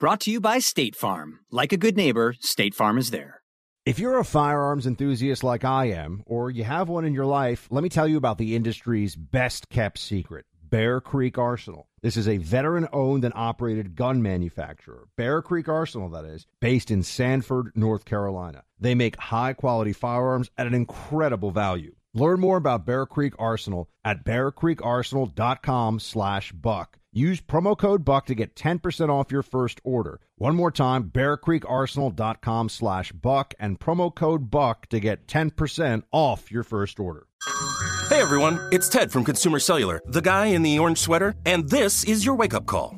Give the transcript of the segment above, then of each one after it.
Brought to you by State Farm. Like a good neighbor, State Farm is there. If you're a firearms enthusiast like I am, or you have one in your life, let me tell you about the industry's best kept secret Bear Creek Arsenal. This is a veteran owned and operated gun manufacturer, Bear Creek Arsenal, that is, based in Sanford, North Carolina. They make high quality firearms at an incredible value. Learn more about Bear Creek Arsenal at bearcreekarsenal.com slash buck. Use promo code BUCK to get 10% off your first order. One more time, bearcreekarsenal.com slash buck and promo code BUCK to get 10% off your first order. Hey everyone, it's Ted from Consumer Cellular, the guy in the orange sweater, and this is your wake up call.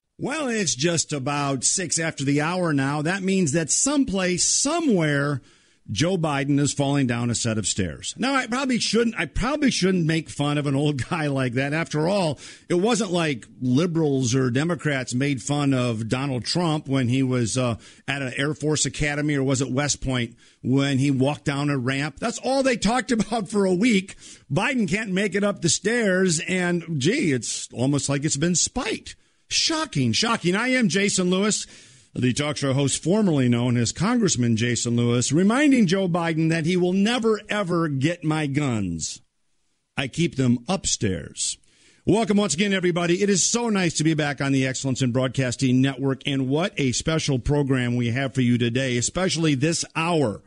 Well, it's just about six after the hour now. That means that someplace, somewhere, Joe Biden is falling down a set of stairs. Now, I probably shouldn't. I probably shouldn't make fun of an old guy like that. After all, it wasn't like liberals or Democrats made fun of Donald Trump when he was uh, at an Air Force Academy or was it West Point when he walked down a ramp. That's all they talked about for a week. Biden can't make it up the stairs, and gee, it's almost like it's been spite. Shocking, shocking. I am Jason Lewis, the talk show host formerly known as Congressman Jason Lewis, reminding Joe Biden that he will never, ever get my guns. I keep them upstairs. Welcome once again, everybody. It is so nice to be back on the Excellence in Broadcasting Network, and what a special program we have for you today, especially this hour.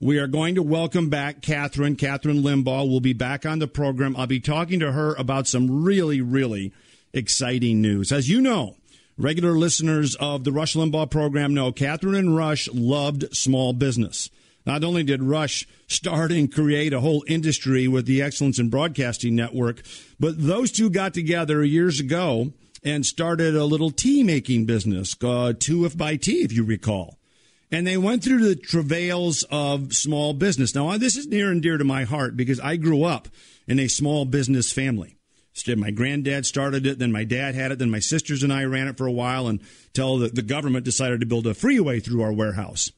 We are going to welcome back Kathryn. Kathryn Limbaugh will be back on the program. I'll be talking to her about some really, really exciting news. As you know, regular listeners of the Rush Limbaugh program know Kathryn and Rush loved small business. Not only did Rush start and create a whole industry with the Excellence in Broadcasting Network, but those two got together years ago and started a little tea making business, uh, Two If by Tea, if you recall. And they went through the travails of small business. Now, this is near and dear to my heart because I grew up in a small business family. My granddad started it, then my dad had it, then my sisters and I ran it for a while until the, the government decided to build a freeway through our warehouse.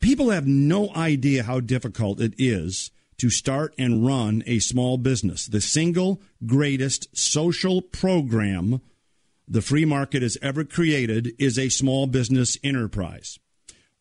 People have no idea how difficult it is to start and run a small business. The single greatest social program the free market has ever created is a small business enterprise.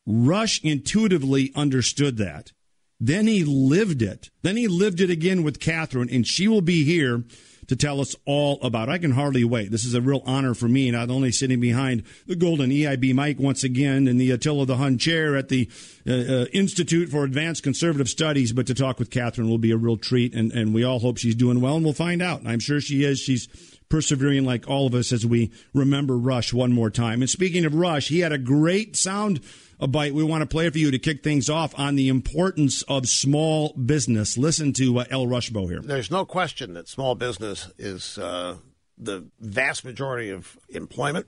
Rush intuitively understood that. Then he lived it. Then he lived it again with Kathryn, and she will be here to tell us all about. I can hardly wait. This is a real honor for me, not only sitting behind the golden EIB mic once again in the Attila the Hun chair at the uh, uh, Institute for Advanced Conservative Studies, but to talk with Kathryn will be a real treat, and, and we all hope she's doing well, and we'll find out. I'm sure she is. She's persevering like all of us as we remember Rush one more time. And speaking of Rush, he had a great sound a bite we want to play it for you to kick things off on the importance of small business. Listen to uh, El Rushbo here. There's no question that small business is uh, the vast majority of employment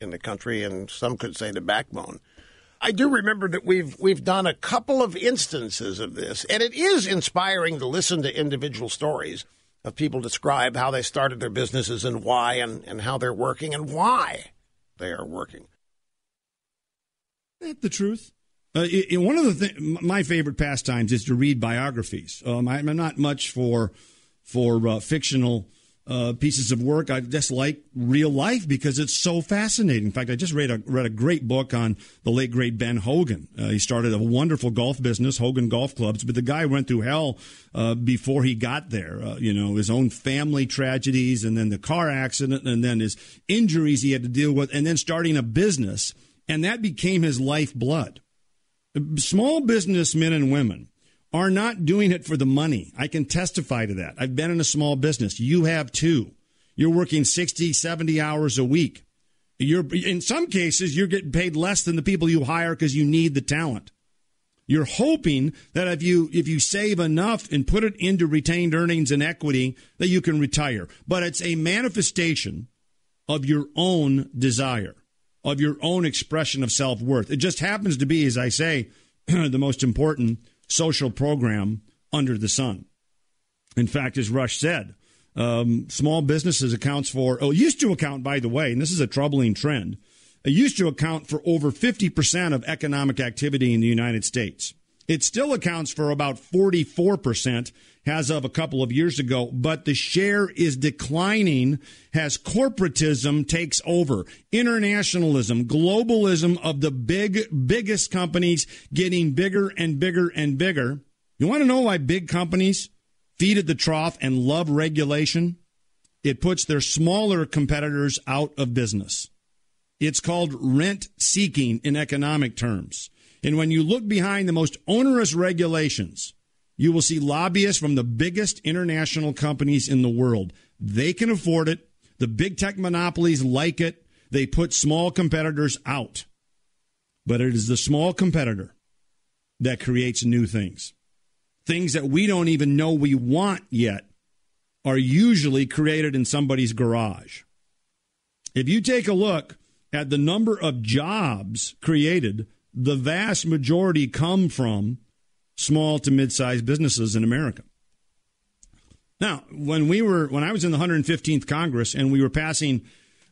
in the country, and some could say the backbone. I do remember that we've we've done a couple of instances of this, and it is inspiring to listen to individual stories of people describe how they started their businesses and why, and, and how they're working and why they are working. That the truth. Uh, it, it, one of the th- my favorite pastimes is to read biographies. Um, I, am not much for for uh, fictional uh, pieces of work. I just like real life because it's so fascinating. In fact, I just read a read a great book on the late great Ben Hogan. Uh, he started a wonderful golf business, Hogan Golf Clubs, but the guy went through hell uh, before he got there. Uh, you know, his own family tragedies, and then the car accident, and then his injuries he had to deal with, and then starting a business and that became his lifeblood. Small businessmen and women are not doing it for the money. I can testify to that. I've been in a small business. You have too. You're working 60, 70 hours a week. You're in some cases you're getting paid less than the people you hire because you need the talent. You're hoping that if you if you save enough and put it into retained earnings and equity that you can retire. But it's a manifestation of your own desire, of your own expression of self-worth. It just happens to be as I say the most important social program under the sun. In fact, as Rush said, um, small businesses accounts for, oh, used to account, by the way, and this is a troubling trend, it used to account for over 50% of economic activity in the United States. It still accounts for about 44% as of a couple of years ago, but the share is declining as corporatism takes over. Internationalism, globalism of the big, biggest companies getting bigger and bigger and bigger. You want to know why big companies feed at the trough and love regulation? It puts their smaller competitors out of business. It's called rent seeking in economic terms. And when you look behind the most onerous regulations, you will see lobbyists from the biggest international companies in the world. They can afford it. The big tech monopolies like it. They put small competitors out. But it is the small competitor that creates new things. Things that we don't even know we want yet are usually created in somebody's garage. If you take a look at the number of jobs created, the vast majority come from small to mid-sized businesses in America. Now, when we were when I was in the 115th Congress and we were passing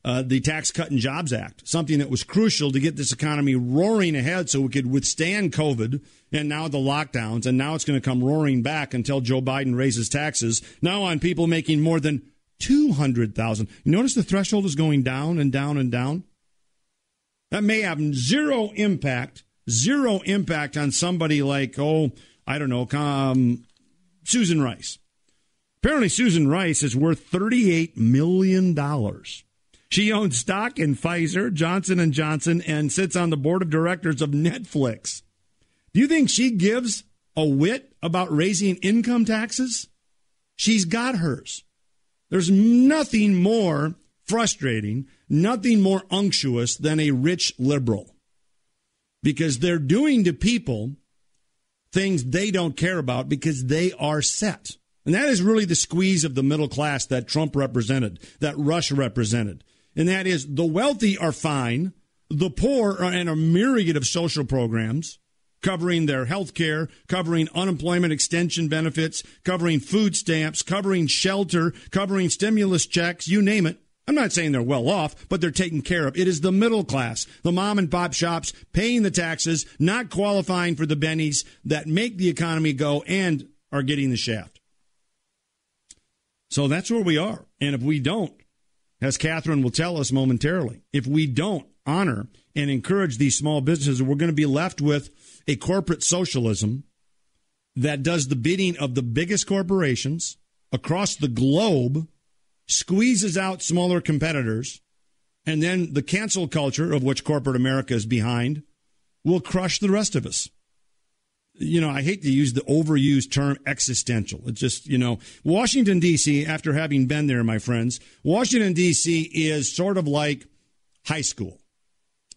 uh, the Tax Cut and Jobs Act, something that was crucial to get this economy roaring ahead so we could withstand COVID and now the lockdowns, and now it's going to come roaring back until Joe Biden raises taxes now on people making more than 200,000. You notice the threshold is going down and down and down? That may have zero impact, zero impact on somebody like, oh, I don't know, um, Susan Rice. Apparently, Susan Rice is worth $38 million. She owns stock in Pfizer, Johnson & Johnson, and sits on the board of directors of Netflix. Do you think she gives a whit about raising income taxes? She's got hers. There's nothing more frustrating nothing more unctuous than a rich liberal because they're doing to people things they don't care about because they are set. And that is really the squeeze of the middle class that Trump represented, that Rush represented. And that is the wealthy are fine, the poor are in a myriad of social programs covering their health care, covering unemployment extension benefits, covering food stamps, covering shelter, covering stimulus checks, you name it. I'm not saying they're well off, but they're taken care of. It is the middle class, the mom and pop shops paying the taxes, not qualifying for the bennies that make the economy go and are getting the shaft. So that's where we are. And if we don't, as Kathryn will tell us momentarily, if we don't honor and encourage these small businesses, we're going to be left with a corporate socialism that does the bidding of the biggest corporations across the globe squeezes out smaller competitors, and then the cancel culture of which corporate America is behind will crush the rest of us. You know, I hate to use the overused term existential. It's just, you know, Washington, D.C., after having been there, my friends, Washington, D.C. is sort of like high school.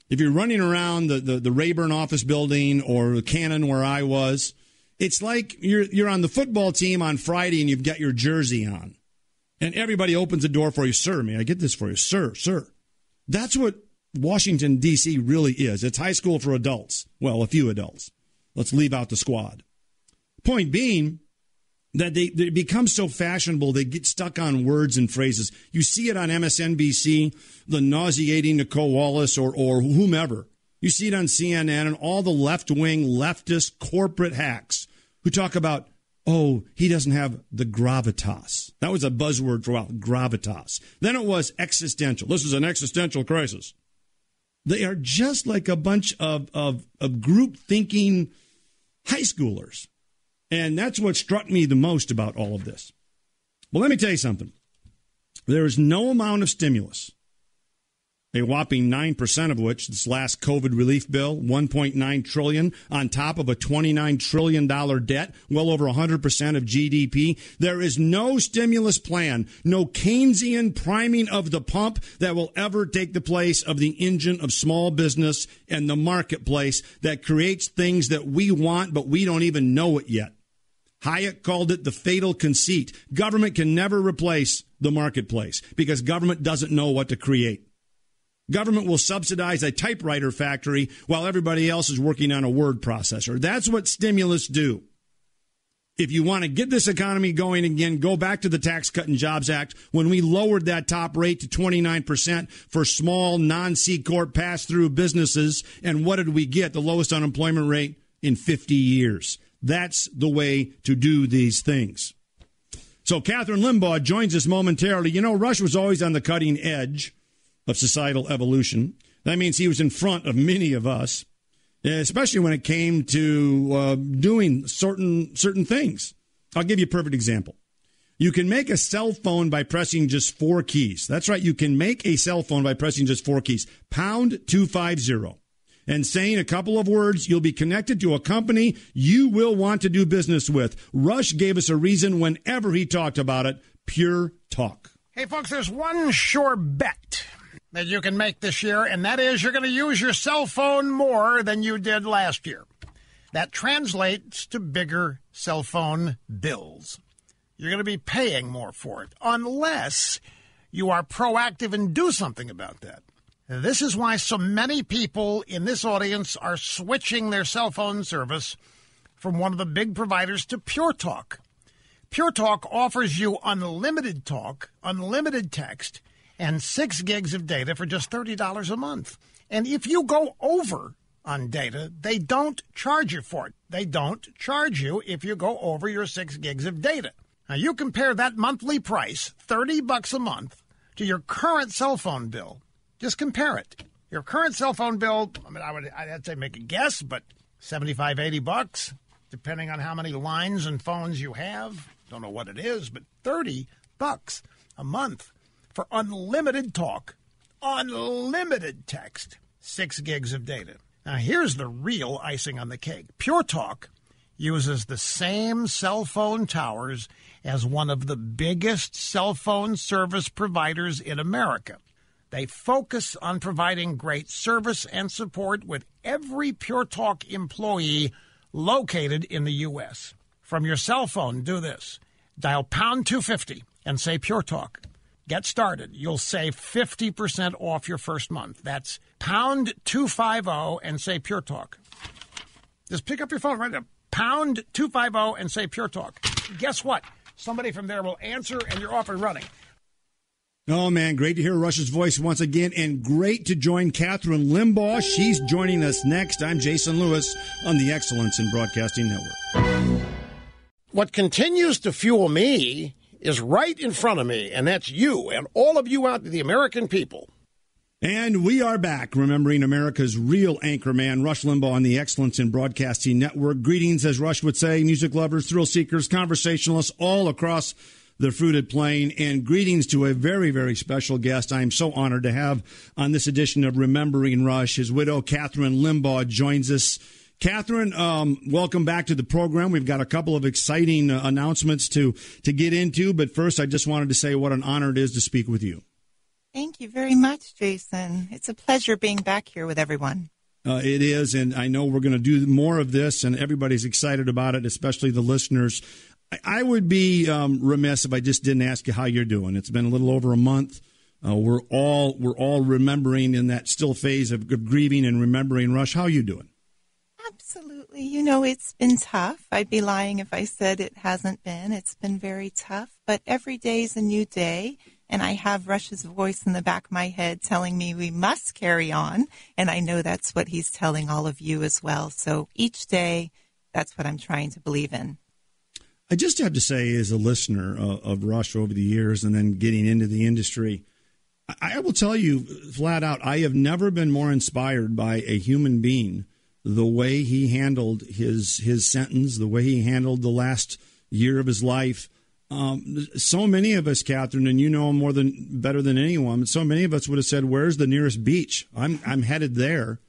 If you're running around the, the, the Rayburn office building or the Cannon where I was, it's like you're, you're on the football team on Friday and you've got your jersey on and everybody opens the door for you, sir. May I get this for you, sir, sir? That's what Washington, D.C. really is. It's high school for adults. Well, a few adults. Let's leave out the squad. Point being that they, they become so fashionable, they get stuck on words and phrases. You see it on MSNBC, the nauseating Nicolle Wallace or, or whomever. You see it on CNN and all the left wing, leftist corporate hacks who talk about oh, he doesn't have the gravitas. That was a buzzword for a while, gravitas. Then it was existential. This is an existential crisis. They are just like a bunch of, of, of group thinking high schoolers. And that's what struck me the most about all of this. Well, let me tell you something. There is no amount of stimulus, a whopping 9% of which this last COVID relief bill, 1.9 trillion on top of a 29 trillion dollar debt, well over 100% of GDP. There is no stimulus plan, no Keynesian priming of the pump that will ever take the place of the engine of small business and the marketplace that creates things that we want but we don't even know it yet. Hayek called it the fatal conceit. Government can never replace the marketplace because government doesn't know what to create. Government will subsidize a typewriter factory while everybody else is working on a word processor. That's what stimulus do. If you want to get this economy going again, go back to the Tax Cut and Jobs Act when we lowered that top rate to 29% for small non C Corp pass through businesses. And what did we get? The lowest unemployment rate in 50 years. That's the way to do these things. So Kathryn Limbaugh joins us momentarily. You know, Rush was always on the cutting edge of societal evolution. That means he was in front of many of us, especially when it came to uh, doing certain certain things. I'll give you a perfect example. You can make a cell phone by pressing just four keys. That's right. You can make a cell phone by pressing just four keys. Pound 250. And saying a couple of words, you'll be connected to a company you will want to do business with. Rush gave us a reason whenever he talked about it. Pure talk. Hey, folks, there's one sure bet that you can make this year, and that is you're going to use your cell phone more than you did last year. That translates to bigger cell phone bills. You're going to be paying more for it unless you are proactive and do something about that. This is why so many people in this audience are switching their cell phone service from one of the big providers to Pure Talk. Pure Talk offers you unlimited talk, unlimited text, and six gigs of data for just $30 a month. And if you go over on data, they don't charge you for it. They don't charge you if you go over your six gigs of data. Now you compare that monthly price, 30 bucks a month, to your current cell phone bill. Just compare it. Your current cell phone bill, I mean, I would, I'd say make a guess, but 75, 80 bucks, depending on how many lines and phones you have. Don't know what it is, but 30 bucks a month for unlimited talk, unlimited text, six gigs of data. Now, here's the real icing on the cake Pure Talk uses the same cell phone towers as one of the biggest cell phone service providers in America. They focus on providing great service and support with every Pure Talk employee located in the U.S. From your cell phone, do this dial pound 250 and say Pure Talk. Get started. You'll save 50% off your first month. That's pound 250 and say Pure Talk. Just pick up your phone right now. Pound 250 and say Pure Talk. Guess what? Somebody from there will answer and you're off and running. Oh man, great to hear Rush's voice once again, and great to join Kathryn Limbaugh. She's joining us next. I'm Jason Lewis on the Excellence in Broadcasting Network. What continues to fuel me is right in front of me, and that's you and all of you out the American people. And we are back, remembering America's real anchor man, Rush Limbaugh, on the Excellence in Broadcasting Network. Greetings, as Rush would say, music lovers, thrill seekers, conversationalists all across the fruited plain. And greetings to a very, very special guest I'm so honored to have on this edition of Remembering Rush. His widow, Kathryn Limbaugh, joins us. Kathryn, um, welcome back to the program. We've got a couple of exciting uh, announcements to to get into, but first, I just wanted to say what an honor it is to speak with you. Thank you very much, Jason. It's a pleasure being back here with everyone. Uh, it is, and I know we're going to do more of this, and everybody's excited about it, especially the listeners. I, I would be um, remiss if I just didn't ask you how you're doing. It's been a little over a month. Uh, we're all we're all remembering in that still phase of, of grieving and remembering. Rush, how are you doing? Absolutely. You know, it's been tough. I'd be lying if I said it hasn't been. It's been very tough, but every day is a new day. And I have Rush's voice in the back of my head telling me we must carry on. And I know that's what he's telling all of you as well. So each day, that's what I'm trying to believe in. I just have to say, as a listener of Rush over the years and then getting into the industry, I will tell you flat out, I have never been more inspired by a human being the way he handled his his sentence, the way he handled the last year of his life. Um, so many of us, Kathryn, and you know more than better than anyone. So many of us would have said, "Where's the nearest beach? I'm I'm headed there."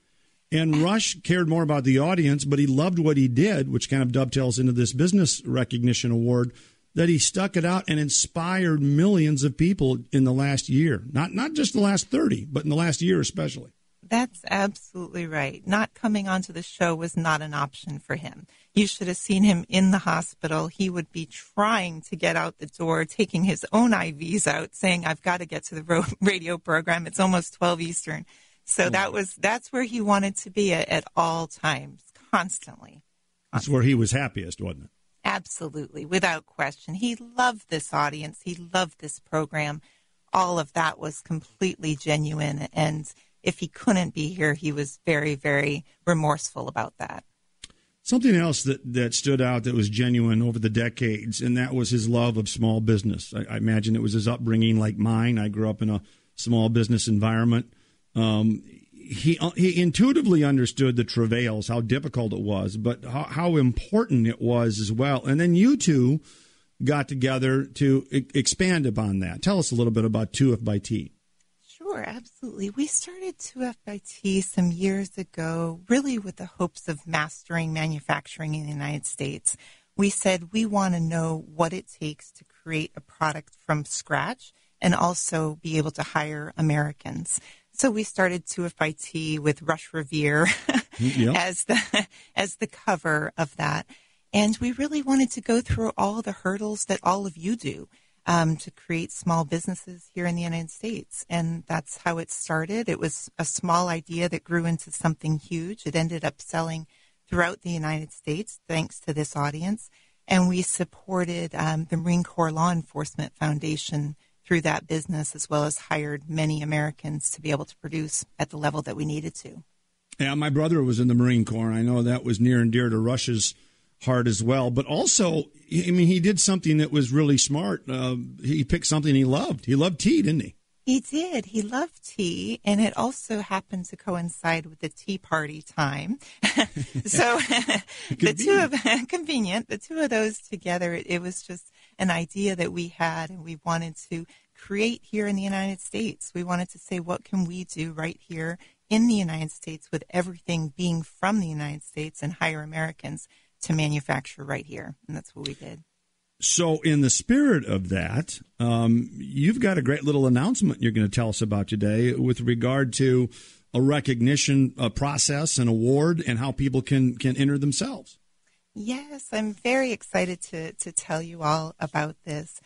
And Rush cared more about the audience, but he loved what he did, which kind of dovetails into this business recognition award. That he stuck it out and inspired millions of people in the last year. Not not just the last thirty, but in the last year especially. That's absolutely right. Not coming onto the show was not an option for him. You should have seen him in the hospital. He would be trying to get out the door, taking his own IVs out, saying, "I've got to get to the radio program. It's almost 12 Eastern." So oh. that was that's where he wanted to be at, at all times, constantly. That's where he was happiest, wasn't it? Absolutely, without question. He loved this audience. He loved this program. All of that was completely genuine and if he couldn't be here, he was very, very remorseful about that. Something else that, that stood out that was genuine over the decades, and that was his love of small business. I, I imagine it was his upbringing like mine. I grew up in a small business environment. Um, he he intuitively understood the travails, how difficult it was, but how, how, important it was as well. And then you two got together to e- expand upon that. Tell us a little bit about Two If by Tea. Sure, absolutely. We started 2F by T some years ago, really with the hopes of mastering manufacturing in the United States. We said we want to know what it takes to create a product from scratch and also be able to hire Americans. So we started Two If by Tea with Rush Revere mm-hmm, yep. as the as the cover of that. And we really wanted to go through all the hurdles that all of you do um, to create small businesses here in the United States. And that's how it started. It was a small idea that grew into something huge. It ended up selling throughout the United States thanks to this audience. And we supported um, the Marine Corps Law Enforcement Foundation through that business, as well as hired many Americans to be able to produce at the level that we needed to. Yeah, my brother was in the Marine Corps. I know that was near and dear to Rush's heart as well. But also, I mean, he did something that was really smart. Uh, he picked something he loved. He loved tea, didn't he? He did. He loved tea, and it also happened to coincide with the Tea Party time. so the two of convenient, the two of those together, it, it was just an idea that we had, and we wanted to create here in the United States. We wanted to say, what can we do right here in the United States with everything being from the United States and hire Americans? To manufacture right here. And that's what we did. So, in the spirit of that, um, you've got a great little announcement you're going to tell us about today with regard to a recognition a process, an award, and how people can can enter themselves. Yes, I'm very excited to to tell you all about this.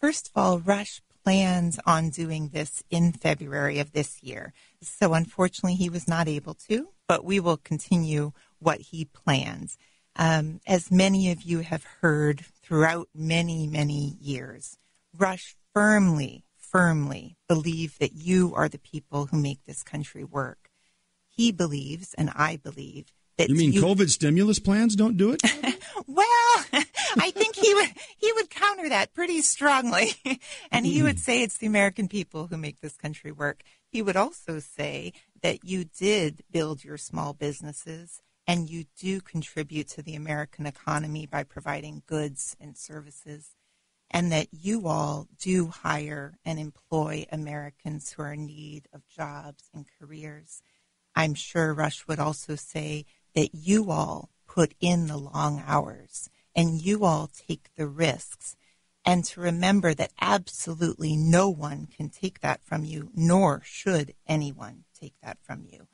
First of all, Rush plans on doing this in February of this year. So, unfortunately, he was not able to, but we will continue what he plans. Um, as many of you have heard throughout many, many years, Rush firmly, firmly believe that you are the people who make this country work. He believes, and I believe, that you mean you, COVID stimulus plans don't do it? well, I think he would he would counter that pretty strongly, and he would say it's the American people who make this country work. He would also say that you did build your small businesses and you do contribute to the American economy by providing goods and services, and that you all do hire and employ Americans who are in need of jobs and careers. I'm sure Rush would also say that you all put in the long hours and you all take the risks. And to remember that absolutely no one can take that from you, nor should anyone take that from you.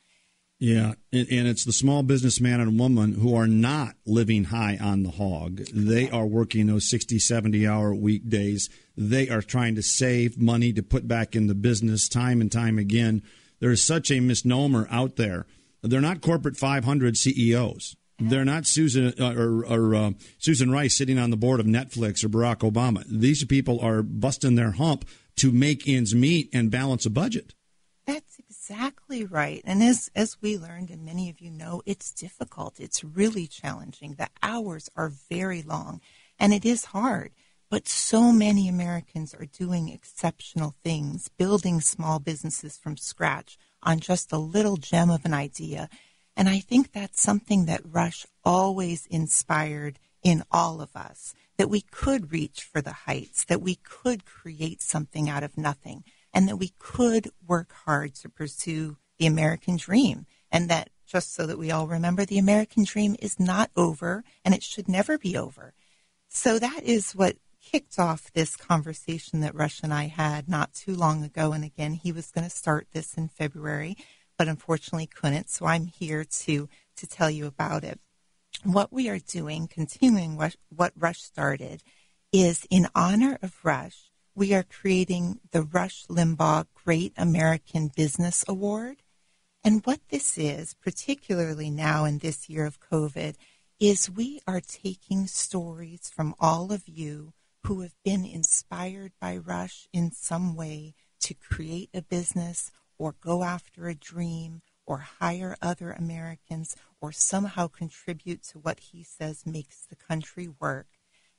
Yeah, and, and, it's the small businessman and woman who are not living high on the hog. They are working those 60, 70 hour weekdays. They are trying to save money to put back in the business time and time again. There is such a misnomer out there. They're not corporate 500 CEOs. They're not Susan uh, or, or uh, Susan Rice sitting on the board of Netflix or Barack Obama. These people are busting their hump to make ends meet and balance a budget. That's exactly right. And as, as we learned, and many of you know, it's difficult. It's really challenging. The hours are very long and it is hard. But so many Americans are doing exceptional things, building small businesses from scratch on just a little gem of an idea. And I think that's something that Rush always inspired in all of us that we could reach for the heights, that we could create something out of nothing, and that we could work hard to pursue the American dream. And that just so that we all remember, the American dream is not over and it should never be over. So that is what kicked off this conversation that Rush and I had not too long ago. And again, he was going to start this in February, but unfortunately couldn't. So I'm here to, to tell you about it. What we are doing, continuing what Rush started, is in honor of Rush, we are creating the Rush Limbaugh Great American Business Award. And what this is, particularly now in this year of COVID, is we are taking stories from all of you who have been inspired by Rush in some way to create a business or go after a dream or hire other Americans or somehow contribute to what he says makes the country work.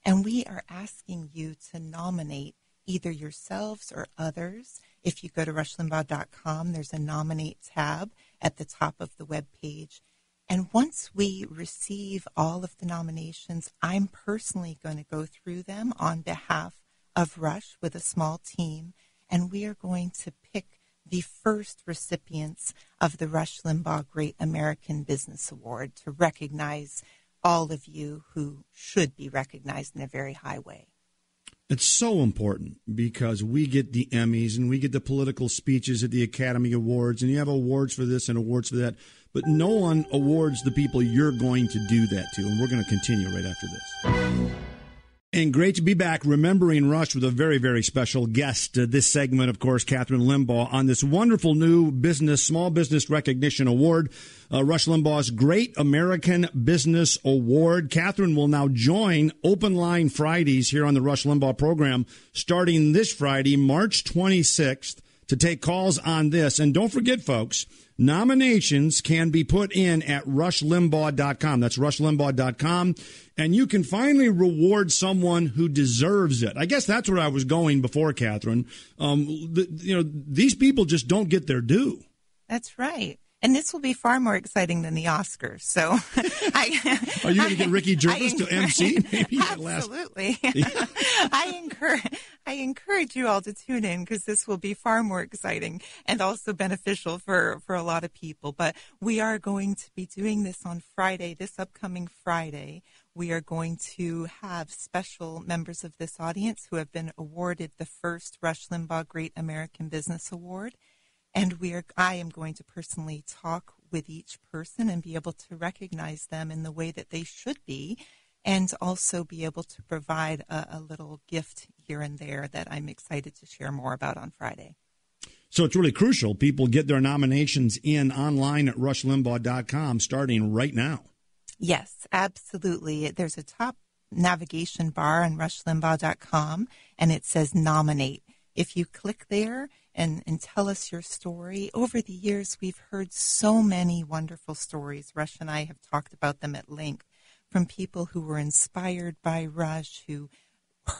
And we are asking you to nominate either yourselves or others. If you go to rushlimbaugh.com, there's a nominate tab at the top of the web page. And once we receive all of the nominations, I'm personally going to go through them on behalf of Rush with a small team, and we are going to pick the first recipients of the Rush Limbaugh Great American Business Award to recognize all of you who should be recognized in a very high way. It's so important because we get the Emmys and we get the political speeches at the Academy Awards, and you have awards for this and awards for that, but no one awards the people you're going to do that to. And we're going to continue right after this. And great to be back remembering Rush with a very, very special guest. Uh, this segment, of course, Kathryn Limbaugh on this wonderful new business, small business recognition award, uh, Rush Limbaugh's Great American Business Award. Kathryn will now join Open Line Fridays here on the Rush Limbaugh program starting this Friday, March 26th to take calls on this. And don't forget, folks, Nominations can be put in at rushlimbaugh.com. That's rushlimbaugh.com. And you can finally reward someone who deserves it. I guess that's where I was going before, Kathryn. Um, the, you know, these people just don't get their due. That's right and this will be far more exciting than the Oscars. So, I, are you going to get Ricky Gervais to MC? Maybe absolutely. I encourage I encourage you all to tune in because this will be far more exciting and also beneficial for for a lot of people. But we are going to be doing this on Friday, this upcoming Friday. We are going to have special members of this audience who have been awarded the first Rush Limbaugh Great American Business Award and we are, I am going to personally talk with each person and be able to recognize them in the way that they should be, and also be able to provide a, a little gift here and there that I'm excited to share more about on Friday. So it's really crucial. People get their nominations in online at rushlimbaugh.com starting right now. Yes, absolutely. There's a top navigation bar on rushlimbaugh.com and it says nominate. If you click there, and, and tell us your story. Over the years, we've heard so many wonderful stories. Rush and I have talked about them at length from people who were inspired by Rush, who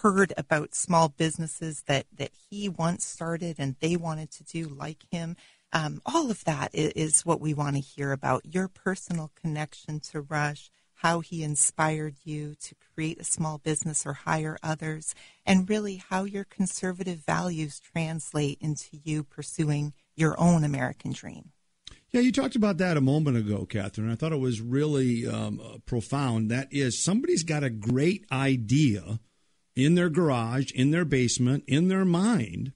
heard about small businesses that, that he once started and they wanted to do like him. Um, all of that is, is what we want to hear about your personal connection to Rush how he inspired you to create a small business or hire others, and really how your conservative values translate into you pursuing your own American dream. Yeah, you talked about that a moment ago, Kathryn. I thought it was really um, uh, profound. That is, somebody's got a great idea in their garage, in their basement, in their mind,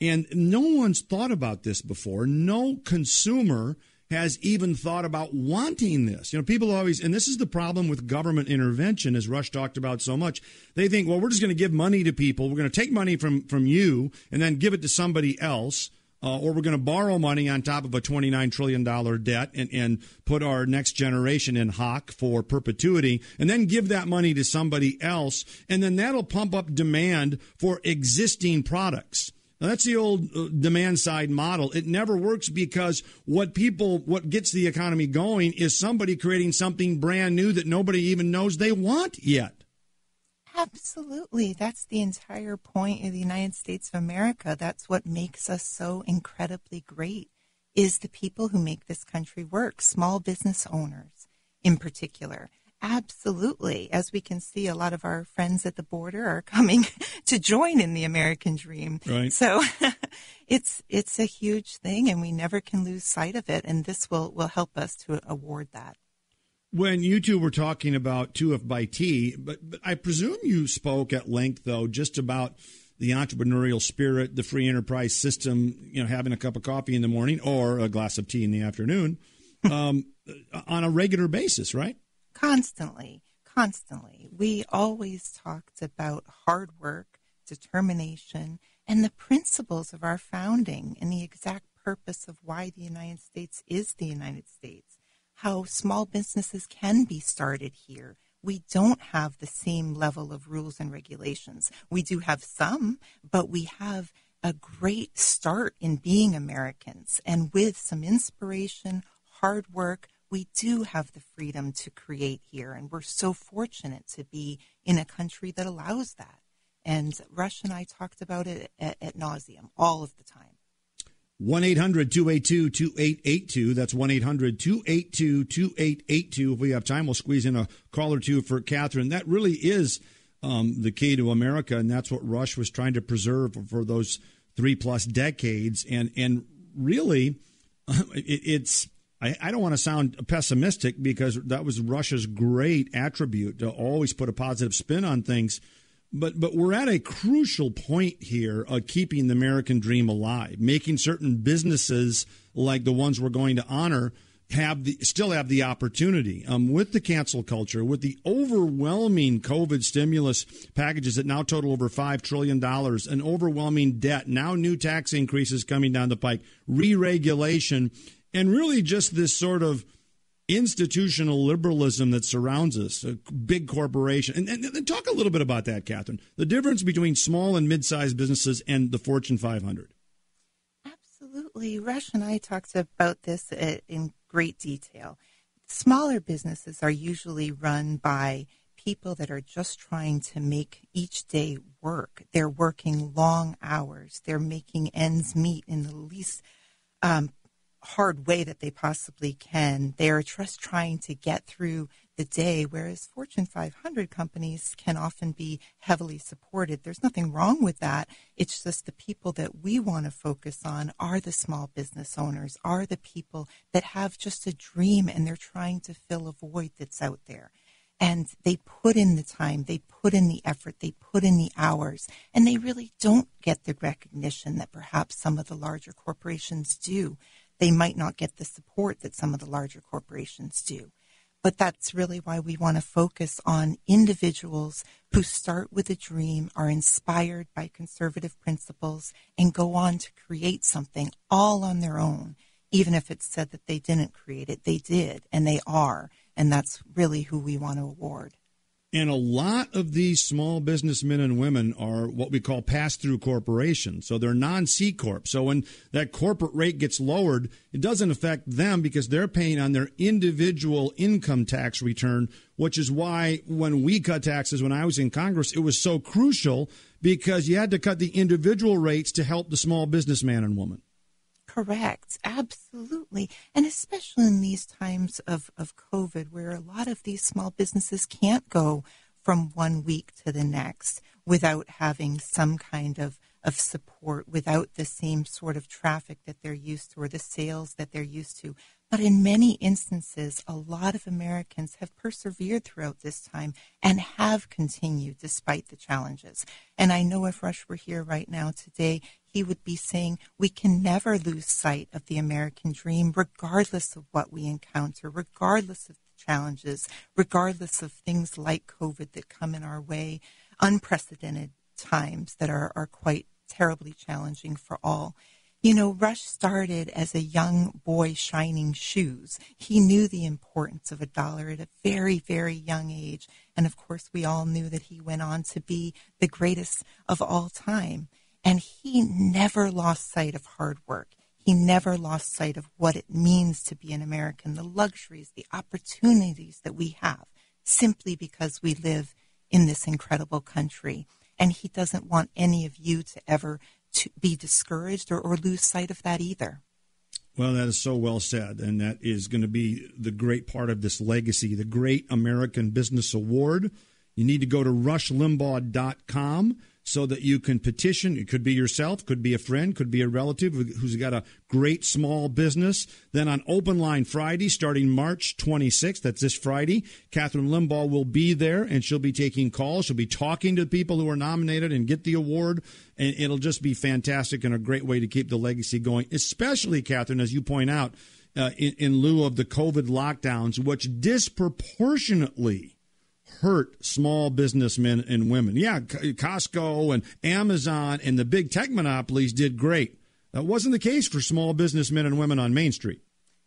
and no one's thought about this before. No consumer has even thought about wanting this. You know, people always, and this is the problem with government intervention, as Rush talked about so much. They think, well, we're just going to give money to people. We're going to take money from from you and then give it to somebody else. Uh, or we're going to borrow money on top of a $29 trillion debt and, and put our next generation in hock for perpetuity, and then give that money to somebody else, and then that'll pump up demand for existing products. That's the old uh, demand side model. It never works because what people, what gets the economy going is somebody creating something brand new that nobody even knows they want yet. Absolutely. That's the entire point of the United States of America. That's what makes us so incredibly great is the people who make this country work, small business owners in particular. Absolutely. As we can see, a lot of our friends at the border are coming to join in the American dream. Right. So it's it's a huge thing and we never can lose sight of it and this will, will help us to award that. When you two were talking about Two If by Tea, but, but I presume you spoke at length though just about the entrepreneurial spirit, the free enterprise system, you know, having a cup of coffee in the morning or a glass of tea in the afternoon um, on a regular basis, right? Constantly, constantly. We always talked about hard work, determination, and the principles of our founding and the exact purpose of why the United States is the United States. How small businesses can be started here. We don't have the same level of rules and regulations. We do have some, but we have a great start in being Americans. And with some inspiration, hard work, we do have the freedom to create here. And we're so fortunate to be in a country that allows that. And Rush and I talked about it at, at nauseum all of the time. 1 800 282 2882. That's 1 800 282 2882. If we have time, we'll squeeze in a call or two for Kathryn. That really is um, the key to America, and that's what Rush was trying to preserve for those three plus decades. And, and really, it, it's. I, I don't want to sound pessimistic because that was Rush's great attribute to always put a positive spin on things but but we're at a crucial point here of keeping the American dream alive, making certain businesses like the ones we're going to honor have the still have the opportunity. Um, with the cancel culture, with the overwhelming COVID stimulus packages that now total over five trillion dollars, an overwhelming debt, now new tax increases coming down the pike, re-regulation, and really just this sort of institutional liberalism that surrounds us, a big corporation. And, and, and, talk a little bit about that, Kathryn. The difference between small and mid sized businesses and the Fortune 500. Absolutely. Rush and I talked about this in great detail. Smaller businesses are usually run by people that are just trying to make each day work. They're working long hours, they're making ends meet in the least um, hard way that they possibly can. They are just trying to get through the day, whereas Fortune 500 companies can often be heavily supported. There's nothing wrong with that. It's just the people that we want to focus on are the small business owners, are the people that have just a dream and they're trying to fill a void that's out there. And they put in the time, they put in the effort, they put in the hours, and they really don't get the recognition that perhaps some of the larger corporations do they might not get the support that some of the larger corporations do. But that's really why we want to focus on individuals who start with a dream, are inspired by conservative principles, and go on to create something all on their own. Even if it's said that they didn't create it, they did, and they are. And that's really who we want to award. And a lot of these small businessmen and women are what we call pass through corporations. So they're non C Corp. So when that corporate rate gets lowered, it doesn't affect them because they're paying on their individual income tax return, which is why when we cut taxes when I was in Congress, it was so crucial because you had to cut the individual rates to help the small businessman and woman. Correct. Absolutely. And especially in these times of, of COVID, where a lot of these small businesses can't go from one week to the next without having some kind of, of support, without the same sort of traffic that they're used to or the sales that they're used to. But in many instances, a lot of Americans have persevered throughout this time and have continued despite the challenges. And I know if Rush were here right now today, he would be saying we can never lose sight of the American dream, regardless of what we encounter, regardless of the challenges, regardless of things like COVID that come in our way, unprecedented times that are, are quite terribly challenging for all. You know, Rush started as a young boy shining shoes. He knew the importance of a dollar at a very, very young age. And of course, we all knew that he went on to be the greatest of all time. And he never lost sight of hard work. He never lost sight of what it means to be an American, the luxuries, the opportunities that we have simply because we live in this incredible country. And he doesn't want any of you to ever to be discouraged or, or lose sight of that either. Well, that is so well said. And that is going to be the great part of this legacy, the Great American Business Award. You need to go to rushlimbaugh.com so that you can petition. It could be yourself, could be a friend, could be a relative who's got a great small business. Then on Open Line Friday, starting March 26th, that's this Friday, Kathryn Limbaugh will be there and she'll be taking calls. She'll be talking to people who are nominated and get the award. And it'll just be fantastic and a great way to keep the legacy going, especially, Kathryn, as you point out, uh, in, in lieu of the COVID lockdowns, which disproportionately hurt small businessmen and women. Yeah, Costco and Amazon and the big tech monopolies did great. That wasn't the case for small businessmen and women on Main Street.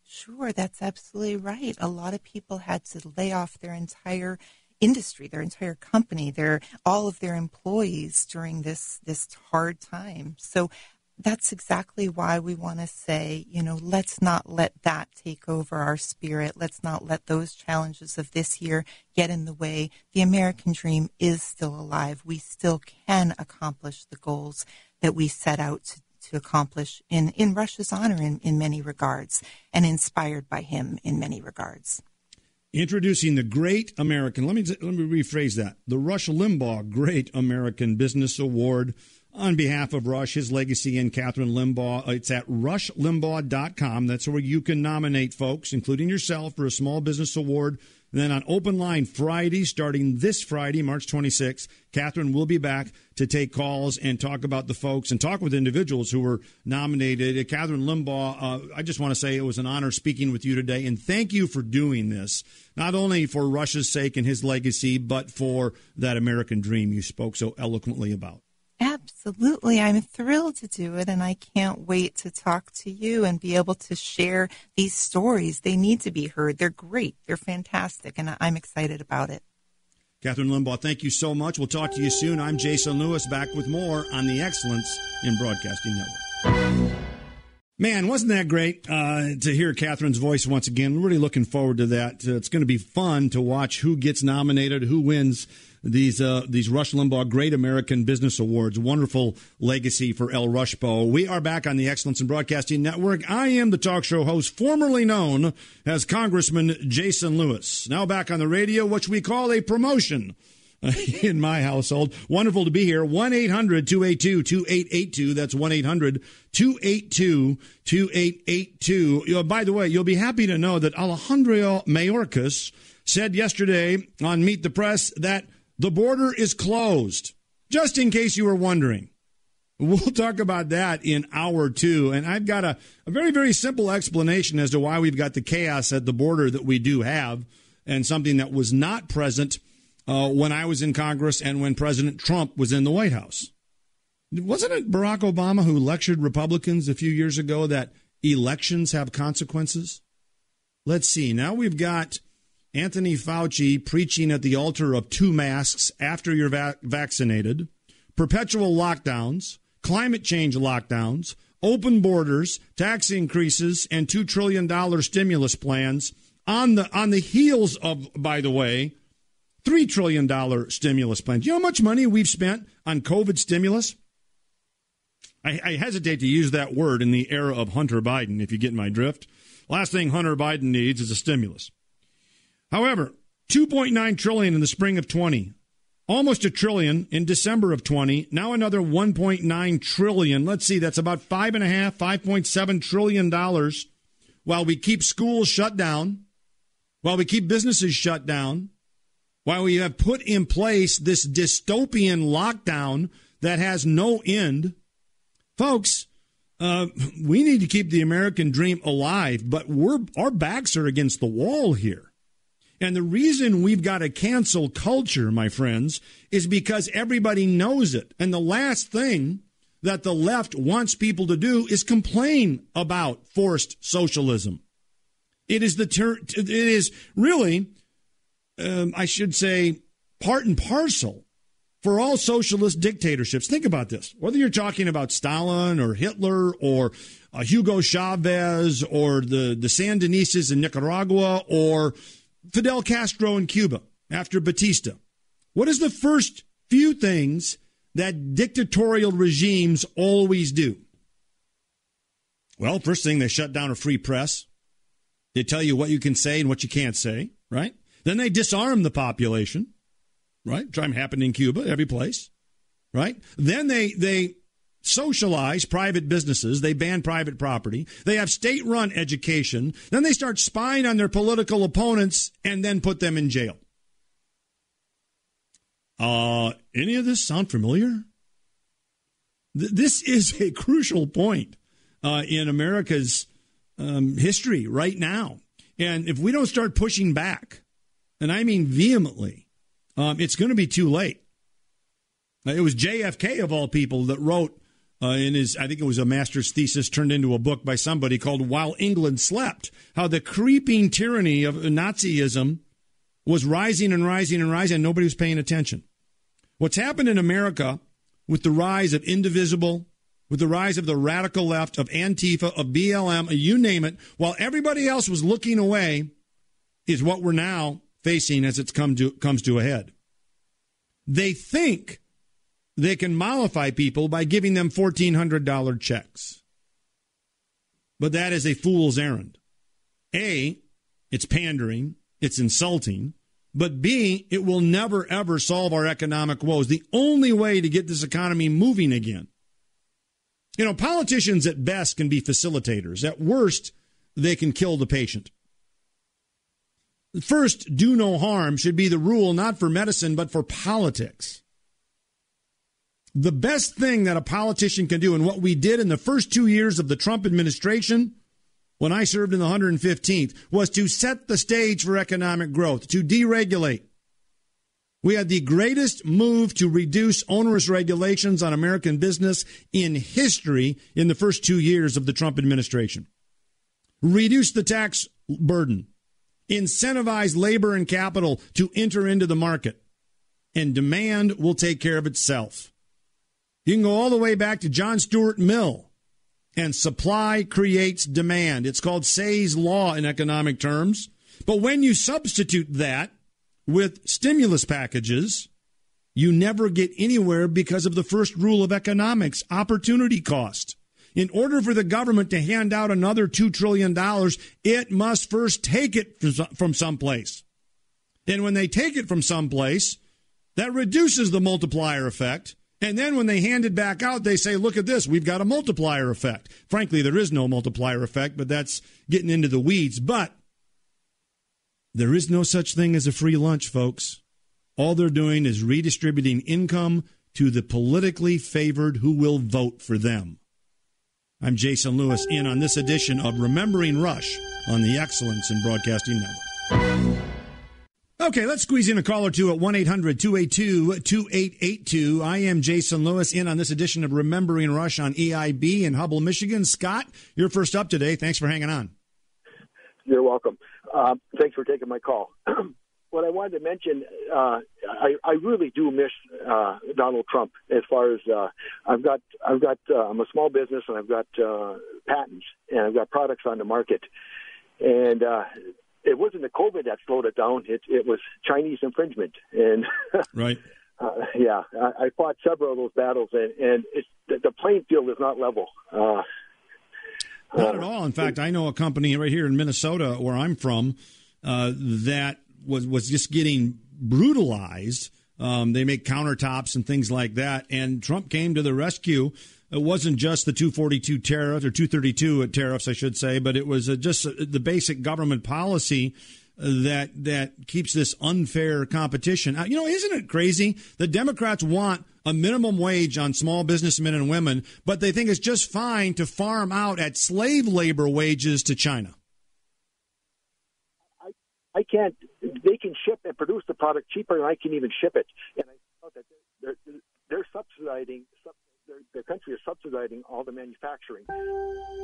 Sure, that's absolutely right. A lot of people had to lay off their entire industry, their entire company, their all of their employees during this this hard time. So that's exactly why we want to say, you know, let's not let that take over our spirit. Let's not let those challenges of this year get in the way. The American dream is still alive. We still can accomplish the goals that we set out to, to accomplish in, in Rush's honor in, in many regards and inspired by him in many regards. Introducing the Great American, let me, let me rephrase that. The Rush Limbaugh Great American Business Award on behalf of Rush, his legacy, and Kathryn Limbaugh. It's at rushlimbaugh.com. That's where you can nominate folks, including yourself, for a small business award. And then on Open Line Friday, starting this Friday, March 26th, Kathryn will be back to take calls and talk about the folks and talk with individuals who were nominated. Kathryn Limbaugh, uh, I just want to say it was an honor speaking with you today, and thank you for doing this, not only for Rush's sake and his legacy, but for that American dream you spoke so eloquently about. Absolutely. I'm thrilled to do it, and I can't wait to talk to you and be able to share these stories. They need to be heard. They're great, they're fantastic, and I'm excited about it. Kathryn Limbaugh, thank you so much. We'll talk to you soon. I'm Jason Lewis, back with more on the Excellence in Broadcasting Network. Man, wasn't that great uh, to hear Kathryn's voice once again? Really looking forward to that. Uh, it's going to be fun to watch who gets nominated, who wins these uh, these Rush Limbaugh Great American Business Awards. Wonderful legacy for El Rushbo. We are back on the Excellence in Broadcasting Network. I am the talk show host, formerly known as Congressman Jason Lewis. Now back on the radio, which we call a promotion. in my household. Wonderful to be here. 1 800 282 2882. That's 1 800 282 2882. By the way, you'll be happy to know that Alejandro Mayorkas said yesterday on Meet the Press that the border is closed, just in case you were wondering. We'll talk about that in hour two. And I've got a, a very, very simple explanation as to why we've got the chaos at the border that we do have, and something that was not present uh, when I was in Congress and when President Trump was in the White House. Wasn't it Barack Obama who lectured Republicans a few years ago that elections have consequences? Let's see. Now we've got Anthony Fauci preaching at the altar of two masks after you're va- vaccinated, perpetual lockdowns, climate change lockdowns, open borders, tax increases, and $2 trillion stimulus plans on the, on the heels of, by the way, $3 trillion stimulus plans. You know how much money we've spent on COVID stimulus? I, I hesitate to use that word in the era of Hunter Biden, if you get my drift. Last thing Hunter Biden needs is a stimulus. However, 2.9 trillion in the spring of 20, almost a trillion in December of 20, now another 1.9 trillion. Let's see, that's about five and a half, 5.7 trillion dollars while we keep schools shut down, while we keep businesses shut down, while we have put in place this dystopian lockdown that has no end. Folks, uh, we need to keep the American dream alive, but we're our backs are against the wall here. And the reason we've got a cancel culture, my friends, is because everybody knows it. And the last thing that the left wants people to do is complain about forced socialism. It is the ter- it is really, um, I should say, part and parcel for all socialist dictatorships. Think about this: whether you're talking about Stalin or Hitler or uh, Hugo Chavez or the the Sandinistas in Nicaragua or Fidel Castro in Cuba after Batista? What is the first few things that dictatorial regimes always do? Well, first thing, they shut down a free press. They tell you what you can say and what you can't say, right? Then they disarm the population, right? Time happened in Cuba, every place, right? Then they they socialize private businesses. They ban private property. They have state run education. Then they start spying on their political opponents and then put them in jail. Uh, any of this sound familiar? Th- this is a crucial point uh, in America's um, history right now. And if we don't start pushing back, and I mean vehemently, um, it's going to be too late. It was JFK, of all people, that wrote uh, in his, I think it was a master's thesis turned into a book by somebody called While England Slept, how the creeping tyranny of Nazism was rising and rising and rising, and nobody was paying attention. What's happened in America with the rise of indivisible, with the rise of the radical left, of Antifa, of BLM, you name it, while everybody else was looking away, is what we're now facing as it come to, comes to a head. They think they can mollify people by giving them $1,400 checks. But that is a fool's errand. A, it's pandering, it's insulting, but B, it will never ever solve our economic woes. The only way to get this economy moving again. You know, politicians at best can be facilitators. At worst, they can kill the patient. First, do no harm should be the rule not for medicine, but for politics. The best thing that a politician can do, and what we did in the first two years of the Trump administration, when I served in the 115th, was to set the stage for economic growth, to deregulate. We had the greatest move to reduce onerous regulations on American business in history in the first two years of the Trump administration. Reduce the tax burden, incentivize labor and capital to enter into the market, and demand will take care of itself. You can go all the way back to John Stuart Mill and supply creates demand. It's called Say's Law in economic terms. But when you substitute that with stimulus packages, you never get anywhere because of the first rule of economics opportunity cost. In order for the government to hand out another $2 trillion, it must first take it from someplace. And when they take it from someplace, that reduces the multiplier effect and then when they hand it back out, they say, look at this, we've got a multiplier effect. Frankly, there is no multiplier effect, but that's getting into the weeds. But there is no such thing as a free lunch, folks. All they're doing is redistributing income to the politically favored who will vote for them. I'm Jason Lewis in on this edition of Remembering Rush on the Excellence in Broadcasting Network. Okay, let's squeeze in a call or two at 1 800 282 2882. I am Jason Lewis in on this edition of Remembering Rush on EIB in Hubbell, Michigan. Scott, you're first up today. Thanks for hanging on. You're welcome. Uh, thanks for taking my call. what I wanted to mention, uh, I, I really do miss uh, Donald Trump as far as uh, I've got, I've got, uh, I'm a small business and I've got uh, patents and I've got products on the market. And it wasn't the COVID that slowed it down. It it was Chinese infringement, and right. Uh, yeah, I, I fought several of those battles, and and it's, the, the playing field is not level. Uh, not at all. In fact, I know a company right here in Minnesota, where I'm from, uh, that was was just getting brutalized. Um, they make countertops and things like that, and Trump came to the rescue it wasn't just the 242 tariffs or 232 tariffs, I should say, but it was uh, just uh, the basic government policy uh, that that keeps this unfair competition. You know, isn't it crazy? The Democrats want a minimum wage on small businessmen and women, but they think it's just fine to farm out at slave labor wages to China. I, I can't. They can ship and produce the product cheaper than I can even ship it, and I thought that they're, they're subsidizing their, their country is subsidizing all the manufacturing.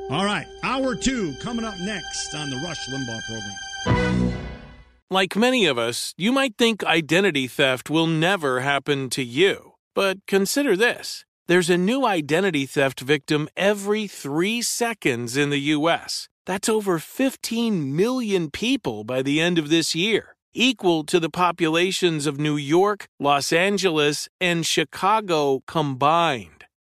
All right, hour two coming up next on the Rush Limbaugh program. Like many of us, you might think identity theft will never happen to you. But consider this there's a new identity theft victim every three seconds in the U.S. That's over 15 million people by the end of this year, equal to the populations of New York, Los Angeles, and Chicago combined.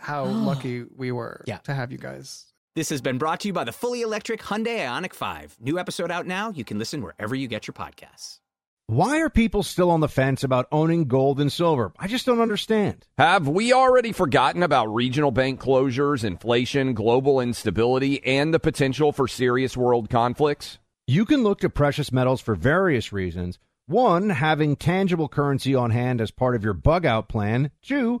how lucky we were Yeah. to have you guys. This has been brought to you by the fully electric Hyundai Ioniq 5. New episode out now. You can listen wherever you get your podcasts. Why are people still on the fence about owning gold and silver? I just don't understand. Have we already forgotten about regional bank closures, inflation, global instability, and the potential for serious world conflicts? You can look to precious metals for various reasons. One, having tangible currency on hand as part of your bug out plan. Two,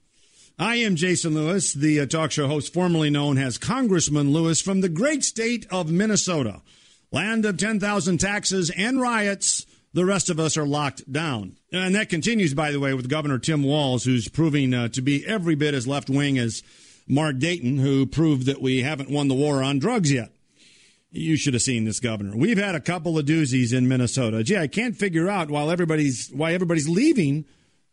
I am Jason Lewis, the uh, talk show host formerly known as Congressman Lewis from the great state of Minnesota. Land of 10,000 taxes and riots. The rest of us are locked down. And that continues, by the way, with Governor Tim Walz, who's proving uh, to be every bit as left wing as Mark Dayton, who proved that we haven't won the war on drugs yet. You should have seen this governor. We've had a couple of doozies in Minnesota. Gee, I can't figure out everybody's why everybody's leaving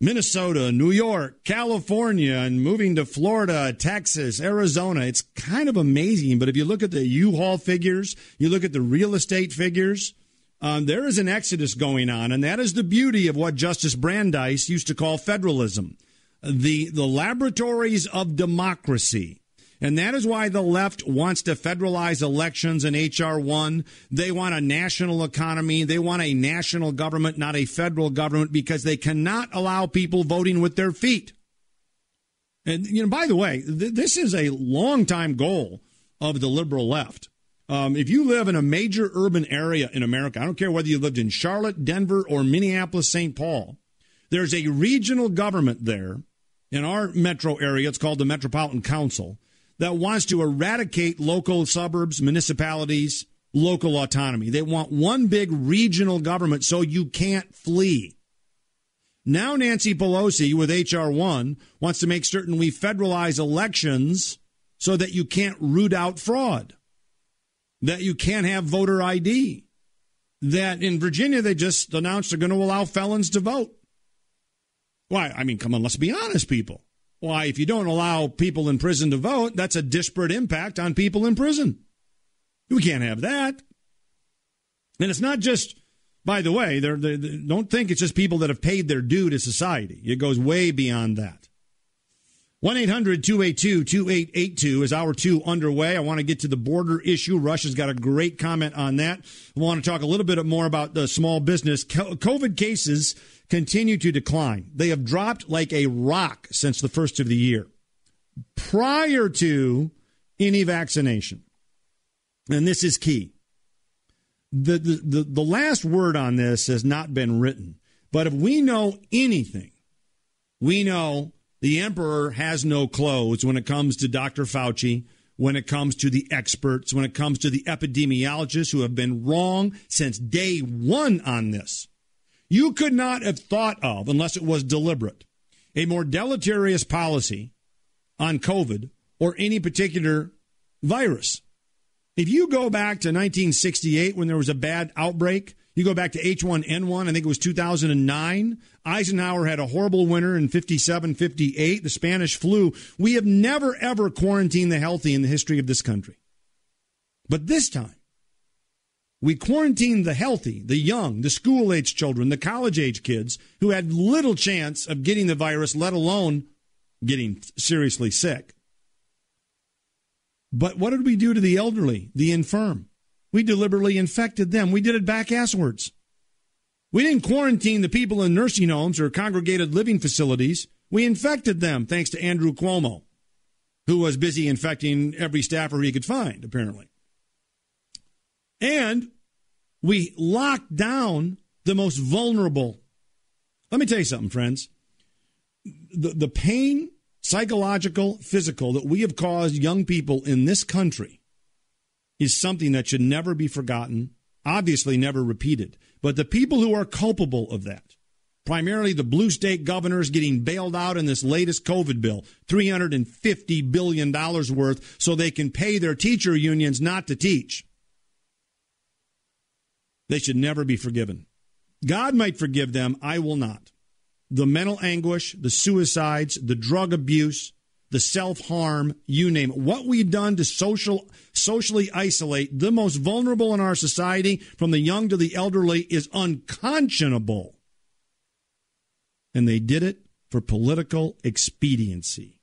Minnesota, New York, California, and moving to Florida, Texas, Arizona. It's kind of amazing. But if you look at the U-Haul figures, you look at the real estate figures, um, there is an exodus going on, and that is the beauty of what Justice Brandeis used to call federalism, the the laboratories of democracy. And that is why the left wants to federalize elections in H.R. 1. They want a national economy. They want a national government, not a federal government, because they cannot allow people voting with their feet. And, you know, by the way, th- this is a long-time goal of the liberal left. Um, if you live in a major urban area in America, I don't care whether you lived in Charlotte, Denver, or Minneapolis, St. Paul, there's a regional government there in our metro area. It's called the Metropolitan Council that wants to eradicate local suburbs, municipalities, local autonomy. They want one big regional government so you can't flee. Now, Nancy Pelosi with H.R. 1 wants to make certain we federalize elections so that you can't root out fraud, that you can't have voter ID, that in Virginia they just announced they're going to allow felons to vote. Why? I mean, come on, let's be honest, people. Why, if you don't allow people in prison to vote, that's a disparate impact on people in prison. We can't have that. And it's not just, by the way, they're, they don't think it's just people that have paid their due to society. It goes way beyond that. 1 800 282 2882 is hour two underway. I want to get to the border issue. Rush's got a great comment on that. I want to talk a little bit more about the small business. COVID cases continue to decline. They have dropped like a rock since the first of the year, prior to any vaccination. And this is key. The, the, the, the last word on this has not been written. But if we know anything, we know the emperor has no clothes when it comes to Dr. Fauci, when it comes to the experts, when it comes to the epidemiologists who have been wrong since day one on this. You could not have thought of, unless it was deliberate, a more deleterious policy on COVID or any particular virus. If you go back to 1968 when there was a bad outbreak, you go back to H1N1, I think it was 2009. Eisenhower had a horrible winter in 57, 58, the Spanish flu. We have never, ever quarantined the healthy in the history of this country. But this time, we quarantined the healthy, the young, the school age children, the college age kids who had little chance of getting the virus, let alone getting seriously sick. But what did we do to the elderly, the infirm? We deliberately infected them. We did it back asswards. We didn't quarantine the people in nursing homes or congregated living facilities. We infected them, thanks to Andrew Cuomo, who was busy infecting every staffer he could find, apparently. And we locked down the most vulnerable. Let me tell you something, friends. The, the pain, psychological, physical, that we have caused young people in this country is something that should never be forgotten, obviously never repeated. But the people who are culpable of that, primarily the blue state governors getting bailed out in this latest COVID bill, $350 billion worth, so they can pay their teacher unions not to teach. They should never be forgiven. God might forgive them, I will not. The mental anguish, the suicides, the drug abuse, the self harm, you name it. What we've done to social, socially isolate the most vulnerable in our society, from the young to the elderly, is unconscionable. And they did it for political expediency.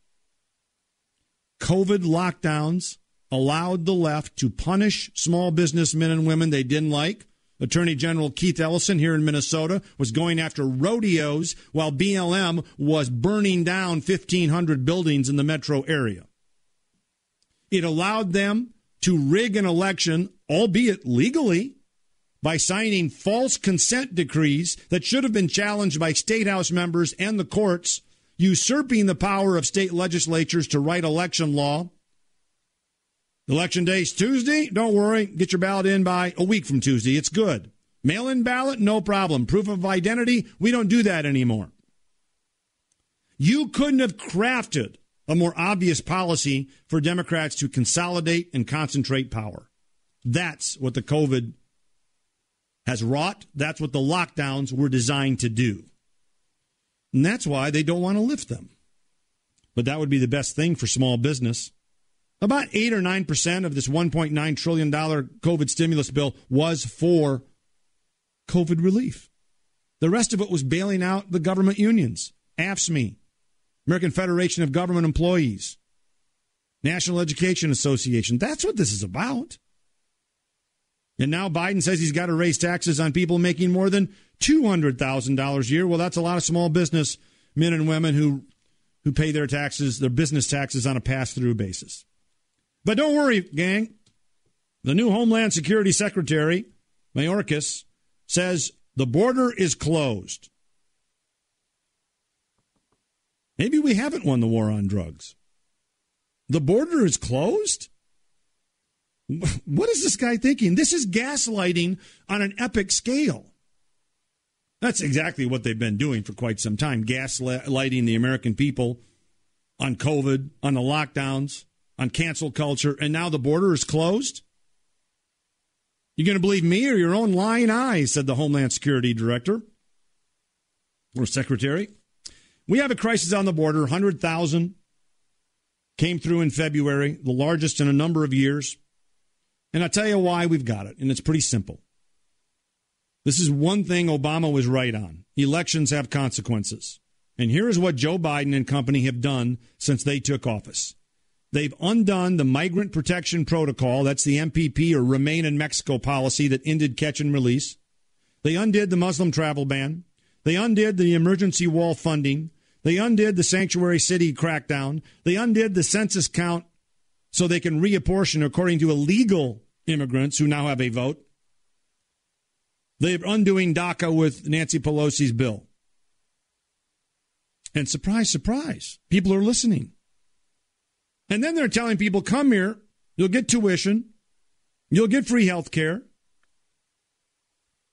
COVID lockdowns allowed the left to punish small businessmen and women they didn't like Attorney General Keith Ellison here in Minnesota was going after rodeos while BLM was burning down 1,500 buildings in the metro area. It allowed them to rig an election, albeit legally, by signing false consent decrees that should have been challenged by state house members and the courts, usurping the power of state legislatures to write election law Election day is Tuesday. Don't worry. Get your ballot in by a week from Tuesday. It's good. Mail in ballot, no problem. Proof of identity, we don't do that anymore. You couldn't have crafted a more obvious policy for Democrats to consolidate and concentrate power. That's what the COVID has wrought. That's what the lockdowns were designed to do. And that's why they don't want to lift them. But that would be the best thing for small business. About 8 or 9% of this $1.9 trillion COVID stimulus bill was for COVID relief. The rest of it was bailing out the government unions, AFSCME, American Federation of Government Employees, National Education Association. That's what this is about. And now Biden says he's got to raise taxes on people making more than $200,000 a year. Well, that's a lot of small business men and women who, who pay their taxes, their business taxes on a pass through basis. But don't worry, gang. The new Homeland Security Secretary, Mayorkas, says the border is closed. Maybe we haven't won the war on drugs. The border is closed? What is this guy thinking? This is gaslighting on an epic scale. That's exactly what they've been doing for quite some time gaslighting the American people on COVID, on the lockdowns on cancel culture, and now the border is closed? You going to believe me or your own lying eyes, said the Homeland Security Director or Secretary. We have a crisis on the border. 100,000 came through in February, the largest in a number of years. And I'll tell you why we've got it, and it's pretty simple. This is one thing Obama was right on elections have consequences. And here is what Joe Biden and company have done since they took office. They've undone the Migrant Protection Protocol, that's the MPP or Remain in Mexico policy that ended catch and release. They undid the Muslim travel ban. They undid the emergency wall funding. They undid the sanctuary city crackdown. They undid the census count so they can reapportion according to illegal immigrants who now have a vote. They're undoing DACA with Nancy Pelosi's bill. And surprise, surprise, people are listening. And then they're telling people, come here, you'll get tuition, you'll get free health care.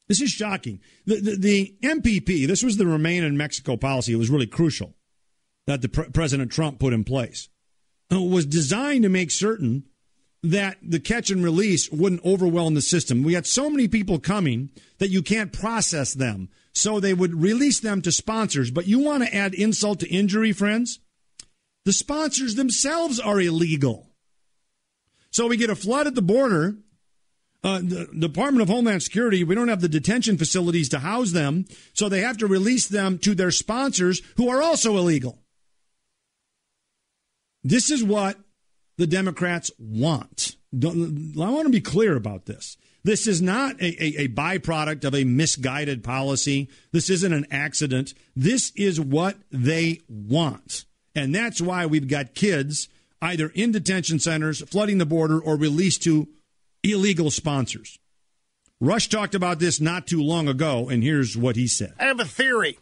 This is shocking. The, the, the, MPP, this was the Remain in Mexico policy. It was really crucial that the pre- President Trump put in place. It was designed to make certain that the catch and release wouldn't overwhelm the system. We had so many people coming that you can't process them. So they would release them to sponsors. But you want to add insult to injury, friends? The sponsors themselves are illegal. So we get a flood at the border. Uh, the Department of Homeland Security, we don't have the detention facilities to house them. So they have to release them to their sponsors who are also illegal. This is what the Democrats want. Don't, I want to be clear about this. This is not a, a, a, byproduct of a misguided policy. This isn't an accident. This is what they want. And that's why we've got kids either in detention centers, flooding the border, or released to illegal sponsors. Rush talked about this not too long ago, and here's what he said. I have a theory.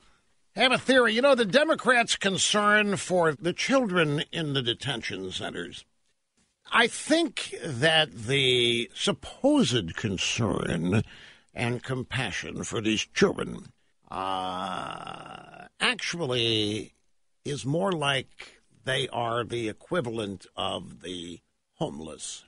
I have a theory. You know, the Democrats' concern for the children in the detention centers I think that the supposed concern and compassion for these children uh, actually is more like they are the equivalent of the homeless.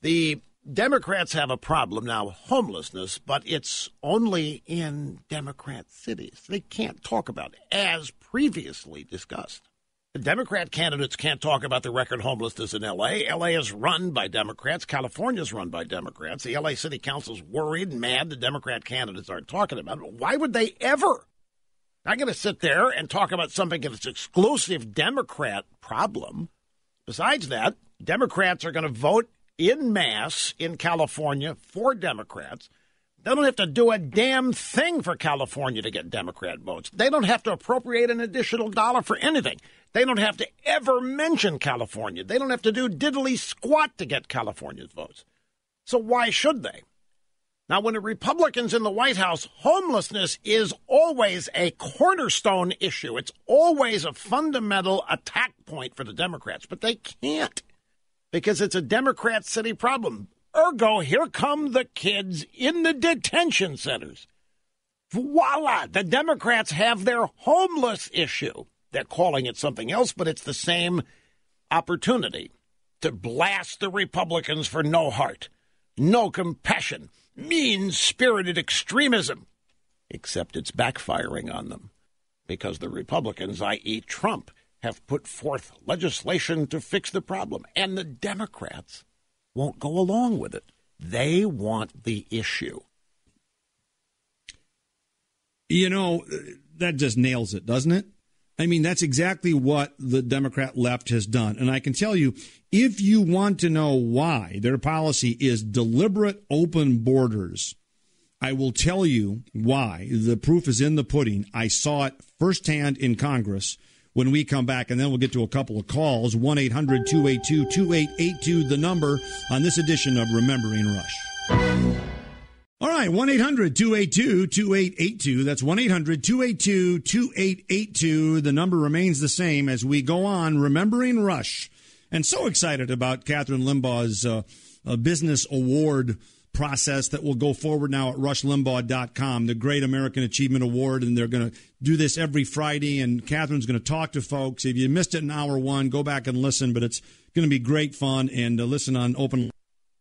The Democrats have a problem now, homelessness, but it's only in Democrat cities. They can't talk about it, as previously discussed. The Democrat candidates can't talk about the record homelessness in L.A. L.A. is run by Democrats. California is run by Democrats. The L.A. City Council's worried and mad the Democrat candidates aren't talking about it. Why would they ever? I'm going to sit there and talk about something that's exclusive Democrat problem. Besides that, Democrats are going to vote in mass in California for Democrats. They don't have to do a damn thing for California to get Democrat votes. They don't have to appropriate an additional dollar for anything. They don't have to ever mention California. They don't have to do diddly squat to get California's votes. So why should they? Now, when the Republicans in the White House, homelessness is always a cornerstone issue. It's always a fundamental attack point for the Democrats, but they can't because it's a Democrat city problem. Ergo, here come the kids in the detention centers. Voila! The Democrats have their homeless issue. They're calling it something else, but it's the same opportunity to blast the Republicans for no heart, no compassion, mean spirited extremism. Except it's backfiring on them because the Republicans, i.e., Trump, have put forth legislation to fix the problem, and the Democrats won't go along with it. They want the issue. You know, that just nails it, doesn't it? I mean, that's exactly what the Democrat left has done. And I can tell you, if you want to know why their policy is deliberate open borders, I will tell you why. The proof is in the pudding. I saw it firsthand in Congress when we come back, and then we'll get to a couple of calls. 1 800 282 2882, the number on this edition of Remembering Rush. All right, 1 800 282 2882. That's 1 800 282 2882. The number remains the same as we go on remembering Rush. And so excited about Kathryn Limbaugh's uh, uh, business award process that will go forward now at rushlimbaugh.com, the Great American Achievement Award. And they're going to do this every Friday. And Kathryn's going to talk to folks. If you missed it in hour one, go back and listen. But it's going to be great fun and uh, listen on open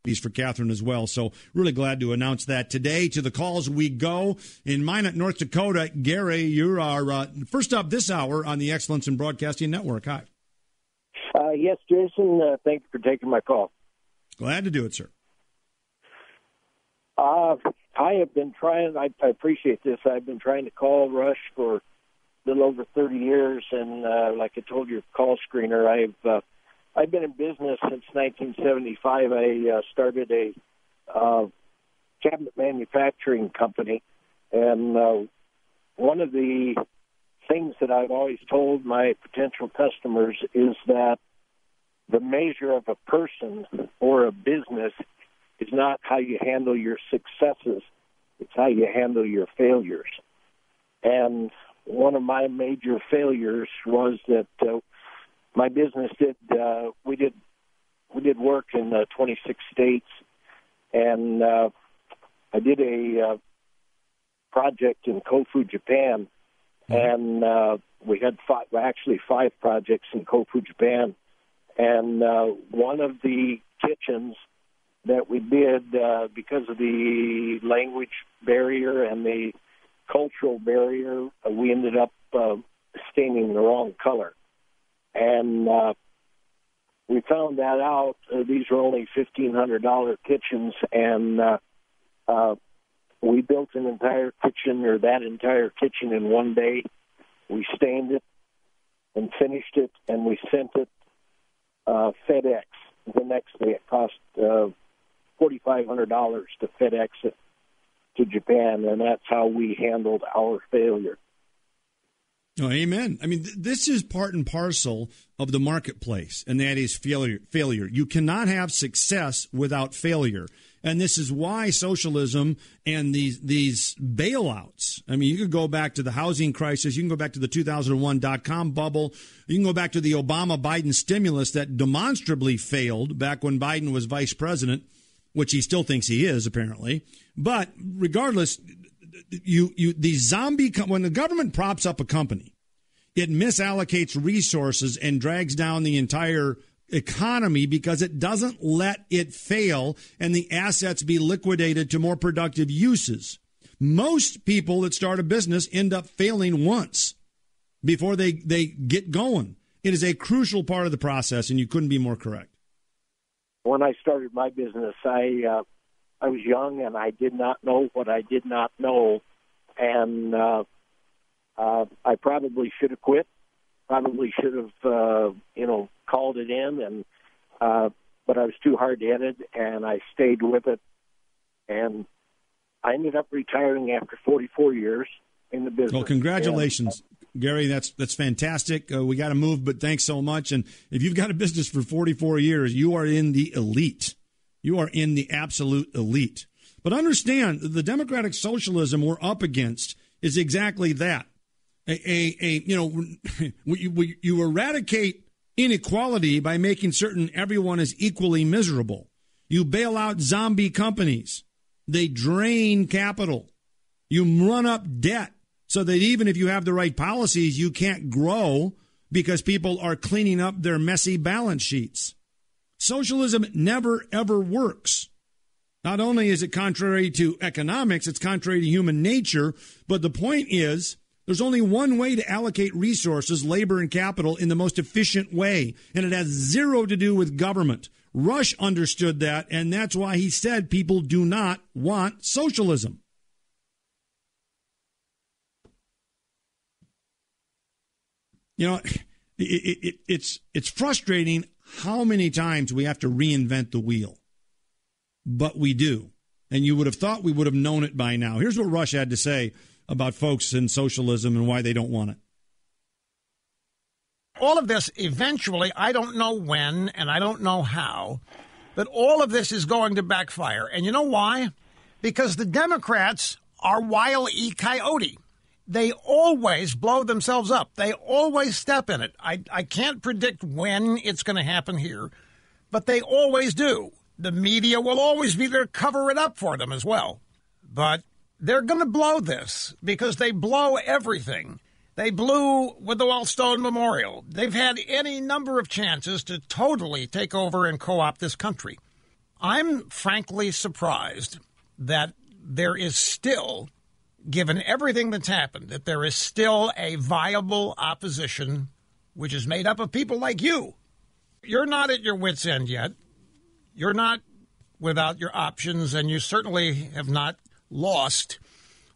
for Kathryn as well. So really glad to announce that today. To the calls we go in Minot, North Dakota. Gary, you're our uh, first up this hour on the Excellence in Broadcasting Network. Hi. Uh, yes, Jason. Uh, thank you for taking my call. Glad to do it, sir. Uh, I have been trying. I, I appreciate this. I've been trying to call Rush for a little over 30 years, and uh, like I told your call screener, I've uh, I've been in business since 1975. I uh, started a uh, cabinet manufacturing company, and uh, one of the things that I've always told my potential customers is that the measure of a person or a business is not how you handle your successes, it's how you handle your failures. And one of my major failures was that uh, my business did uh, we did we did work in uh, 26 states, and uh, I did a uh, project in Kofu, Japan, and uh, we had five, well, actually five projects in Kofu, Japan, and uh, one of the kitchens that we did uh, because of the language barrier and the cultural barrier, uh, we ended up uh, staining the wrong color, and uh, we found that out. Uh, these were only fifteen hundred dollar kitchens, and uh, uh, we built an entire kitchen or that entire kitchen in one day. We stained it and finished it, and we sent it uh, FedEx the next day. It cost uh, forty five hundred dollars to FedEx it to Japan, and that's how we handled our failure. Oh, amen. I mean, th- this is part and parcel of the marketplace, and that is failure. Failure. You cannot have success without failure, and this is why socialism and these these bailouts. I mean, you could go back to the housing crisis. You can go back to the 2001 dot com bubble. You can go back to the Obama Biden stimulus that demonstrably failed back when Biden was vice president, which he still thinks he is apparently. But regardless, you you the zombie com- when the government props up a company, it misallocates resources and drags down the entire economy because it doesn't let it fail and the assets be liquidated to more productive uses. Most people that start a business end up failing once before they, they get going. It is a crucial part of the process, and you couldn't be more correct. When I started my business, I uh, I was young and I did not know what I did not know, and uh, uh, I probably should have quit. Probably should have, uh, you know, called it in, and uh, but I was too hard headed, and I stayed with it, and I ended up retiring after 44 years in the business. Well, congratulations, Gary. That's that's fantastic. Uh, we got to move, but thanks so much. And if you've got a business for 44 years, you are in the elite. You are in the absolute elite. But understand, the democratic socialism we're up against is exactly that. A, a, a you know, you, you eradicate inequality by making certain everyone is equally miserable. You bail out zombie companies. They drain capital. You run up debt so that even if you have the right policies, you can't grow because people are cleaning up their messy balance sheets. Socialism never, ever works. Not only is it contrary to economics, it's contrary to human nature, but the point is there's only one way to allocate resources, labor, and capital in the most efficient way, and it has zero to do with government. Rush understood that, and that's why he said people do not want socialism. You know, it, it, it, it's it's frustrating how many times we have to reinvent the wheel, but we do. And you would have thought we would have known it by now. Here's what Rush had to say about folks in socialism and why they don't want it. All of this eventually, I don't know when and I don't know how, but all of this is going to backfire. And you know why? Because the Democrats are Wile E. Coyote. They always blow themselves up. They always step in it. I, I can't predict when it's going to happen here, but they always do. The media will always be there to cover it up for them as well. But they're going to blow this because they blow everything. They blew with the Wellstone Memorial. They've had any number of chances to totally take over and co opt this country. I'm frankly surprised that there is still, given everything that's happened, that there is still a viable opposition which is made up of people like you. You're not at your wits' end yet. You're not without your options, and you certainly have not lost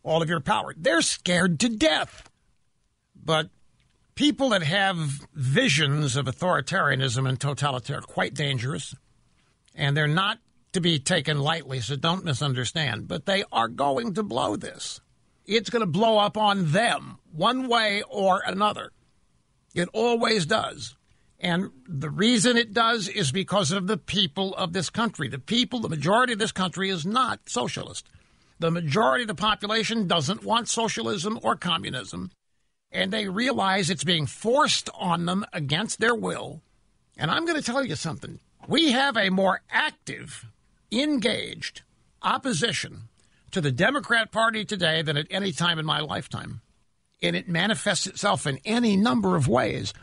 all of your power. They're scared to death. But people that have visions of authoritarianism and totalitarian are quite dangerous, and they're not to be taken lightly, so don't misunderstand. But they are going to blow this. It's going to blow up on them one way or another. It always does. And the reason it does is because of the people of this country. The people, the majority of this country is not socialist. The majority of the population doesn't want socialism or communism. And they realize it's being forced on them against their will. And I'm going to tell you something. We have a more active, engaged opposition to the Democrat Party today than at any time in my lifetime. And it manifests itself in any number of ways.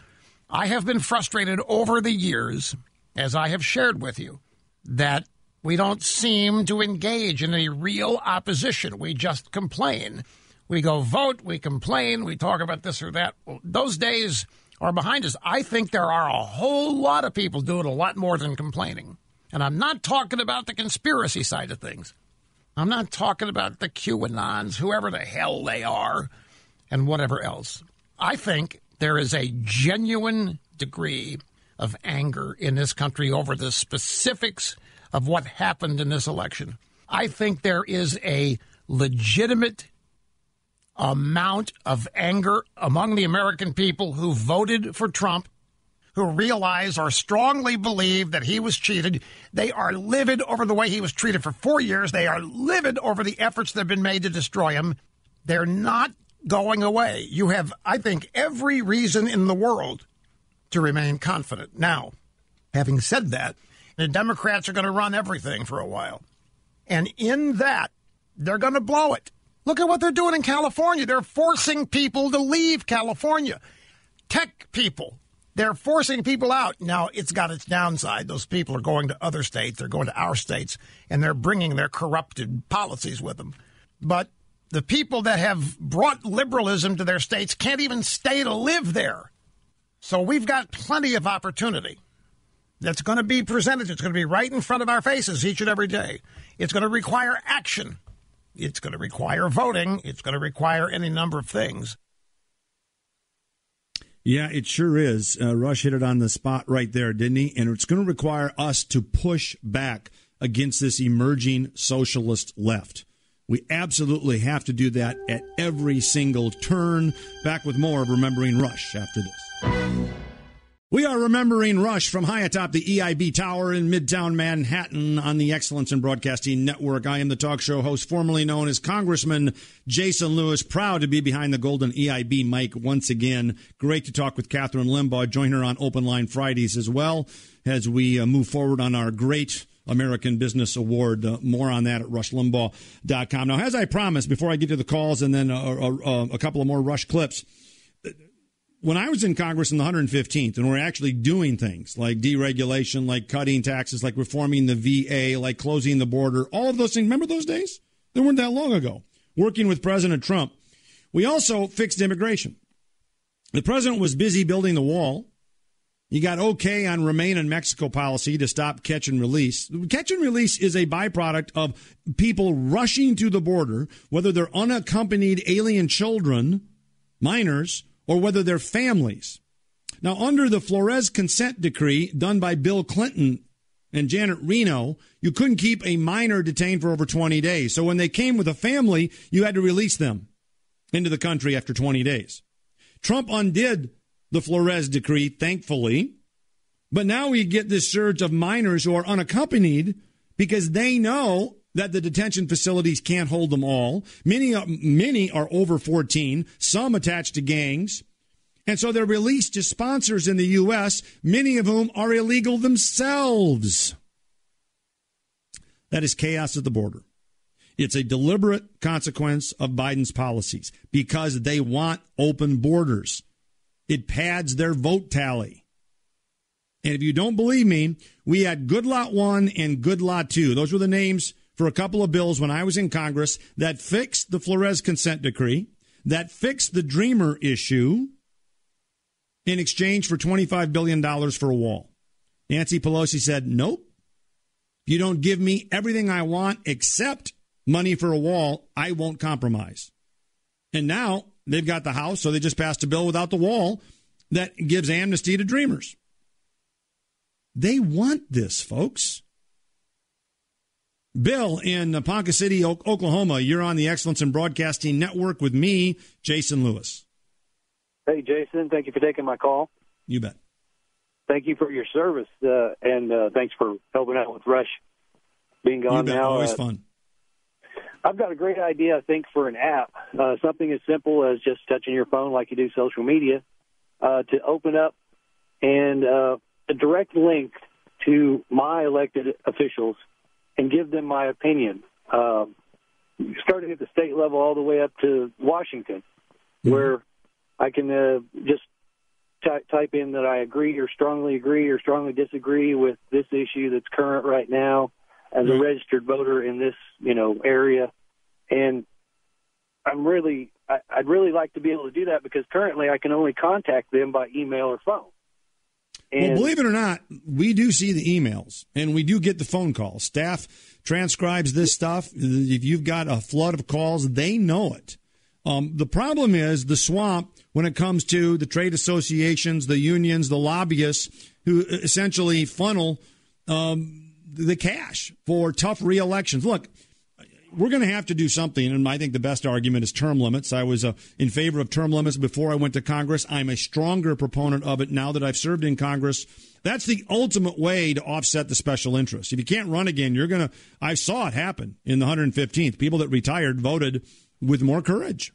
I have been frustrated over the years, as I have shared with you, that we don't seem to engage in any real opposition. We just complain. We go vote, we complain, we talk about this or that. Those days are behind us. I think there are a whole lot of people doing a lot more than complaining. And I'm not talking about the conspiracy side of things. I'm not talking about the QAnons, whoever the hell they are, and whatever else. I think there is a genuine degree of anger in this country over the specifics of what happened in this election. I think there is a legitimate amount of anger among the American people who voted for Trump, who realize or strongly believe that he was cheated. They are livid over the way he was treated for four years. They are livid over the efforts that have been made to destroy him. They're not going away. You have, I think, every reason in the world to remain confident. Now, having said that, the Democrats are going to run everything for a while. And in that, they're going to blow it. Look at what they're doing in California. They're forcing people to leave California. Tech people. They're forcing people out. Now, it's got its downside. Those people are going to other states, they're going to our states, and they're bringing their corrupted policies with them. But the people that have brought liberalism to their states can't even stay to live there. So we've got plenty of opportunity that's going to be presented. It's going to be right in front of our faces each and every day. It's going to require action. It's going to require voting. It's going to require any number of things. Yeah, it sure is. Uh, Rush hit it on the spot right there, didn't he? And it's going to require us to push back against this emerging socialist left. We absolutely have to do that at every single turn. Back with more of Remembering Rush after this. We are remembering Rush from high atop the EIB Tower in Midtown Manhattan on the Excellence in Broadcasting Network. I am the talk show host, formerly known as Congressman Jason Lewis. Proud to be behind the golden EIB mic once again. Great to talk with Kathryn Limbaugh. Join her on Open Line Fridays as well as we uh, move forward on our great American Business Award. Uh, more on that at rushlimbaugh.com. Now, as I promised, before I get to the calls and then a, a, a couple of more Rush clips, when I was in Congress in the 115th and we're actually doing things like deregulation, like cutting taxes, like reforming the VA, like closing the border, all of those things. Remember those days? They weren't that long ago. Working with President Trump. We also fixed immigration. The president was busy building the wall. He got okay on remain in Mexico policy to stop catch and release. Catch and release is a byproduct of people rushing to the border, whether they're unaccompanied alien children, minors, or whether they're families. Now, under the Flores consent decree done by Bill Clinton and Janet Reno, you couldn't keep a minor detained for over 20 days. So when they came with a family, you had to release them into the country after 20 days. Trump undid the Flores decree, thankfully. But now we get this surge of minors who are unaccompanied because they know that the detention facilities can't hold them all. Many, uh, many are over 14, some attached to gangs. And so they're released to sponsors in the U.S., many of whom are illegal themselves. That is chaos at the border. It's a deliberate consequence of Biden's policies because they want open borders. It pads their vote tally. And if you don't believe me, we had Goodlatte 1 and Goodlatte 2. Those were the names for a couple of bills when I was in Congress that fixed the Flores consent decree, that fixed the Dreamer issue in exchange for $25 billion for a wall. Nancy Pelosi said, nope. You don't give me everything I want except money for a wall, I won't compromise. And now they've got the House, so they just passed a bill without the wall that gives amnesty to dreamers. They want this, folks. Bill in Ponca City, Oklahoma, you're on the Excellence in Broadcasting Network with me, Jason Lewis. Hey, Jason, thank you for taking my call. You bet. Thank you for your service, uh, and uh, thanks for helping out with Rush being gone you bet. now. Always Uh, fun. I've got a great idea, I think, for an app. Uh, something as simple as just touching your phone like you do social media uh, to open up and uh, a direct link to my elected officials and give them my opinion. Um, starting at the state level all the way up to Washington, where I can uh, just ty- type in that I agree or strongly agree or strongly disagree with this issue that's current right now as a registered voter in this you know area, and I'm really I, I'd really like to be able to do that because currently I can only contact them by email or phone. Well, believe it or not, we do see the emails and we do get the phone calls. Staff transcribes this stuff. If you've got a flood of calls, they know it. Um, the problem is the swamp when it comes to the trade associations, the unions, the lobbyists who essentially funnel um, the cash for tough re-elections. Look, we're going to have to do something, and I think the best argument is term limits. I was uh, in favor of term limits before I went to Congress. I'm a stronger proponent of it now that I've served in Congress. That's the ultimate way to offset the special interest. If you can't run again, you're going to. I saw it happen in the 115th. People that retired voted with more courage.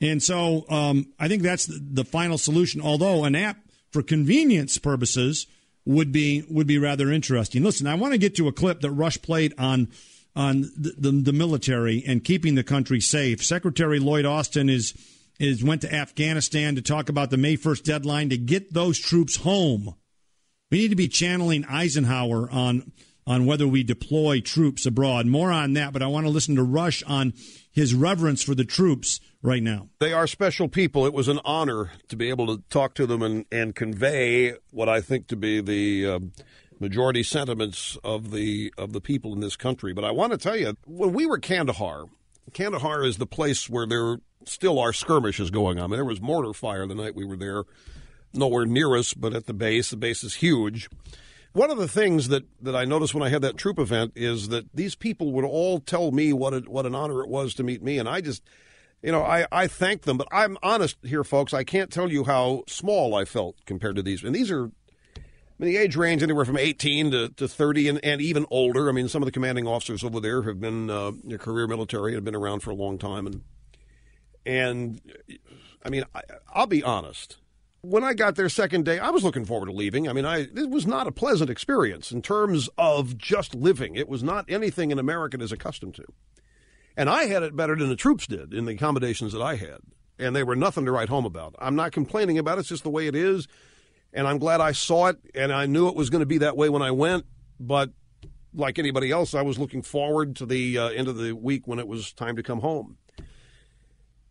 And so um, I think that's the, the final solution. Although an app for convenience purposes would be would be rather interesting. Listen, I want to get to a clip that Rush played on on the, the, the military and keeping the country safe. Secretary Lloyd Austin is is went to Afghanistan to talk about the May 1st deadline to get those troops home. We need to be channeling Eisenhower on on whether we deploy troops abroad. More on that, but I want to listen to Rush on his reverence for the troops right now. They are special people. It was an honor to be able to talk to them and, and convey what I think to be the um, majority sentiments of the of the people in this country. But I want to tell you, when we were Kandahar, Kandahar is the place where there still are skirmishes going on. There was mortar fire the night we were there, nowhere near us, but at the base. The base is huge. One of the things that, that I noticed when I had that troop event is that these people would all tell me what what an honor it was to meet me, and I just, you know, I, I thank them. But I'm honest here, folks. I can't tell you how small I felt compared to these, and these are I mean, the age range anywhere from 18 to, to 30 and, and even older. I mean, some of the commanding officers over there have been uh, career military and have been around for a long time. And, and I mean, I, I'll be honest. When I got there second day, I was looking forward to leaving. I mean, I it was not a pleasant experience in terms of just living. It was not anything an American is accustomed to. And I had it better than the troops did in the accommodations that I had. And they were nothing to write home about. I'm not complaining about it. It's just the way it is and I'm glad I saw it, and I knew it was going to be that way when I went. But like anybody else, I was looking forward to the uh, end of the week when it was time to come home.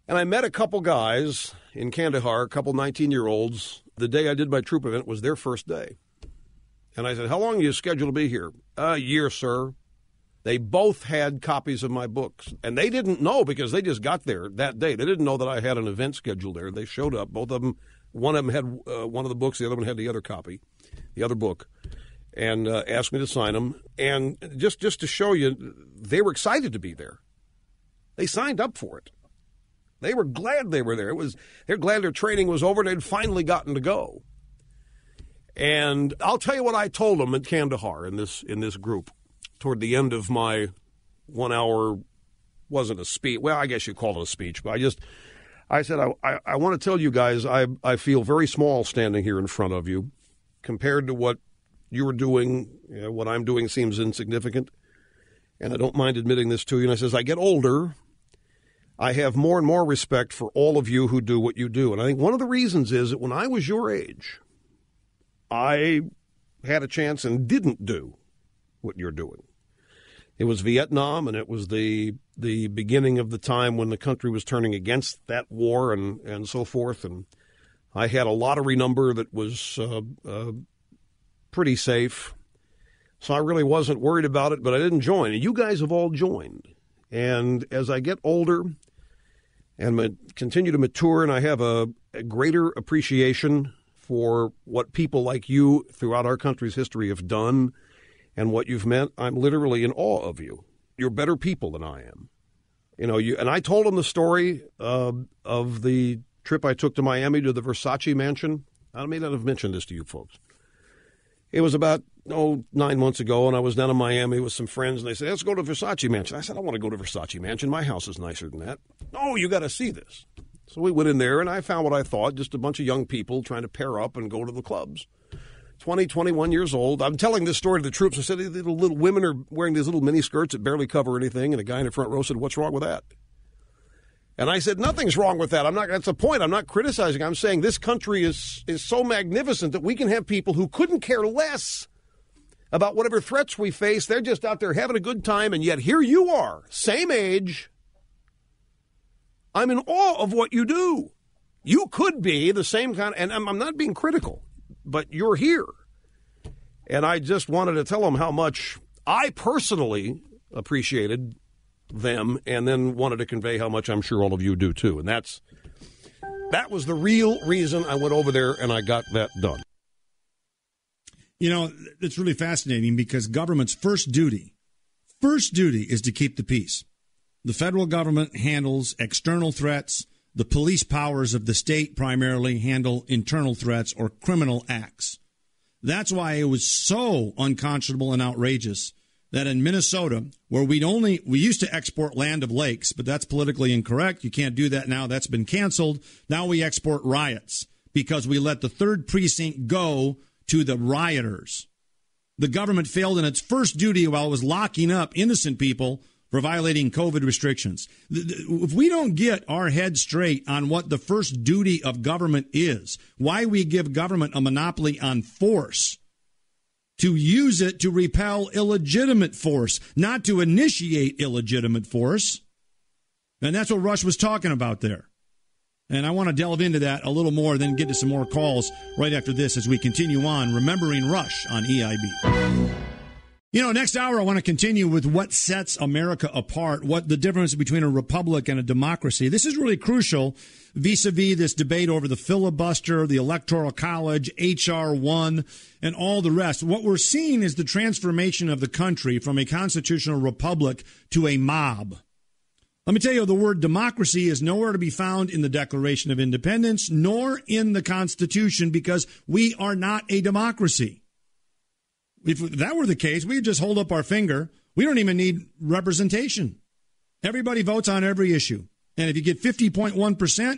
And I met a couple guys in Kandahar, a couple 19 year olds. The day I did my troop event was their first day. And I said, How long are you scheduled to be here? A year, sir. They both had copies of my books. And they didn't know because they just got there that day. They didn't know that I had an event scheduled there. They showed up. Both of them one of them had uh, one of the books, the other one had the other copy, the other book, and uh, asked me to sign them. And just just to show you, they were excited to be there. They signed up for it. They were glad they were there. It was they're glad their training was over. They'd finally gotten to go. And I'll tell you what I told them at Kandahar in this in this group toward the end of my one hour wasn't a speech. Well, I guess you call it a speech, but I just I said, I, I, I, want to tell you guys, I, I feel very small standing here in front of you compared to what you were doing. You know, what I'm doing seems insignificant. And I don't mind admitting this to you. And I says, I get older. I have more and more respect for all of you who do what you do. And I think one of the reasons is that when I was your age, I had a chance and didn't do what you're doing. It was Vietnam, and it was the the beginning of the time when the country was turning against that war and, and so forth. And I had a lottery number that was uh, uh, pretty safe. So I really wasn't worried about it, but I didn't join. And you guys have all joined. And as I get older and continue to mature, and I have a, a greater appreciation for what people like you throughout our country's history have done and what you've meant, I'm literally in awe of you. You're better people than I am. You know, you and I told him the story uh, of the trip I took to Miami to the Versace mansion. I may not have mentioned this to you folks. It was about oh nine months ago, and I was down in Miami with some friends, and they said, "Let's go to Versace mansion." I said, "I want to go to Versace mansion. My house is nicer than that." Oh, you got to see this. So we went in there, and I found what I thought just a bunch of young people trying to pair up and go to the clubs. 20, 21 years old. I'm telling this story to the troops. I said, little, little women are wearing these little mini skirts that barely cover anything. And a guy in the front row said, What's wrong with that? And I said, Nothing's wrong with that. I'm not, that's the point. I'm not criticizing. I'm saying this country is, is so magnificent that we can have people who couldn't care less about whatever threats we face. They're just out there having a good time. And yet here you are, same age. I'm in awe of what you do. You could be the same kind, of, and I'm, I'm not being critical but you're here. And I just wanted to tell them how much I personally appreciated them and then wanted to convey how much I'm sure all of you do too. And that's that was the real reason I went over there and I got that done. You know, it's really fascinating because government's first duty, first duty is to keep the peace. The federal government handles external threats, the police powers of the state primarily handle internal threats or criminal acts. That's why it was so unconscionable and outrageous that in Minnesota, where we'd only we used to export Land O'Lakes, but that's politically incorrect. You can't do that now. That's been canceled. Now we export riots because we let the third precinct go to the rioters. The government failed in its first duty while it was locking up innocent people for violating COVID restrictions. If we don't get our head straight on what the first duty of government is, why we give government a monopoly on force, to use it to repel illegitimate force, not to initiate illegitimate force. And that's what Rush was talking about there. And I want to delve into that a little more, then get to some more calls right after this as we continue on remembering Rush on EIB. You know, next hour, I want to continue with what sets America apart, what the difference between a republic and a democracy. This is really crucial vis a vis this debate over the filibuster, the Electoral College, H.R. 1, and all the rest. What we're seeing is the transformation of the country from a constitutional republic to a mob. Let me tell you, the word democracy is nowhere to be found in the Declaration of Independence nor in the Constitution because we are not a democracy. If that were the case, we'd just hold up our finger. We don't even need representation. Everybody votes on every issue. And if you get 50.1%,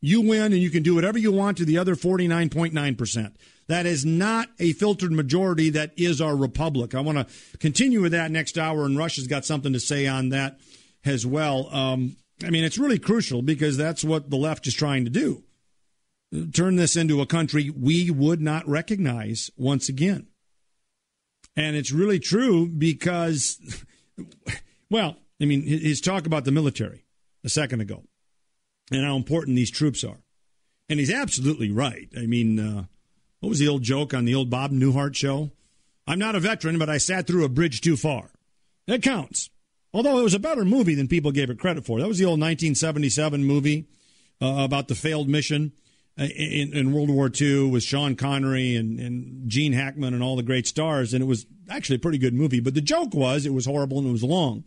you win and you can do whatever you want to the other 49.9%. That is not a filtered majority. That is our republic. I want to continue with that next hour, and Rush has got something to say on that as well. Um, I mean, it's really crucial because that's what the left is trying to do turn this into a country we would not recognize once again. And it's really true because, well, I mean, his talk about the military a second ago and how important these troops are. And he's absolutely right. I mean, uh, what was the old joke on the old Bob Newhart show? I'm not a veteran, but I sat through a bridge too far. That counts. Although it was a better movie than people gave it credit for. That was the old 1977 movie uh, about the failed mission in, in, World War II with Sean Connery and, and Gene Hackman and all the great stars, and it was actually a pretty good movie. But the joke was it was horrible and it was long.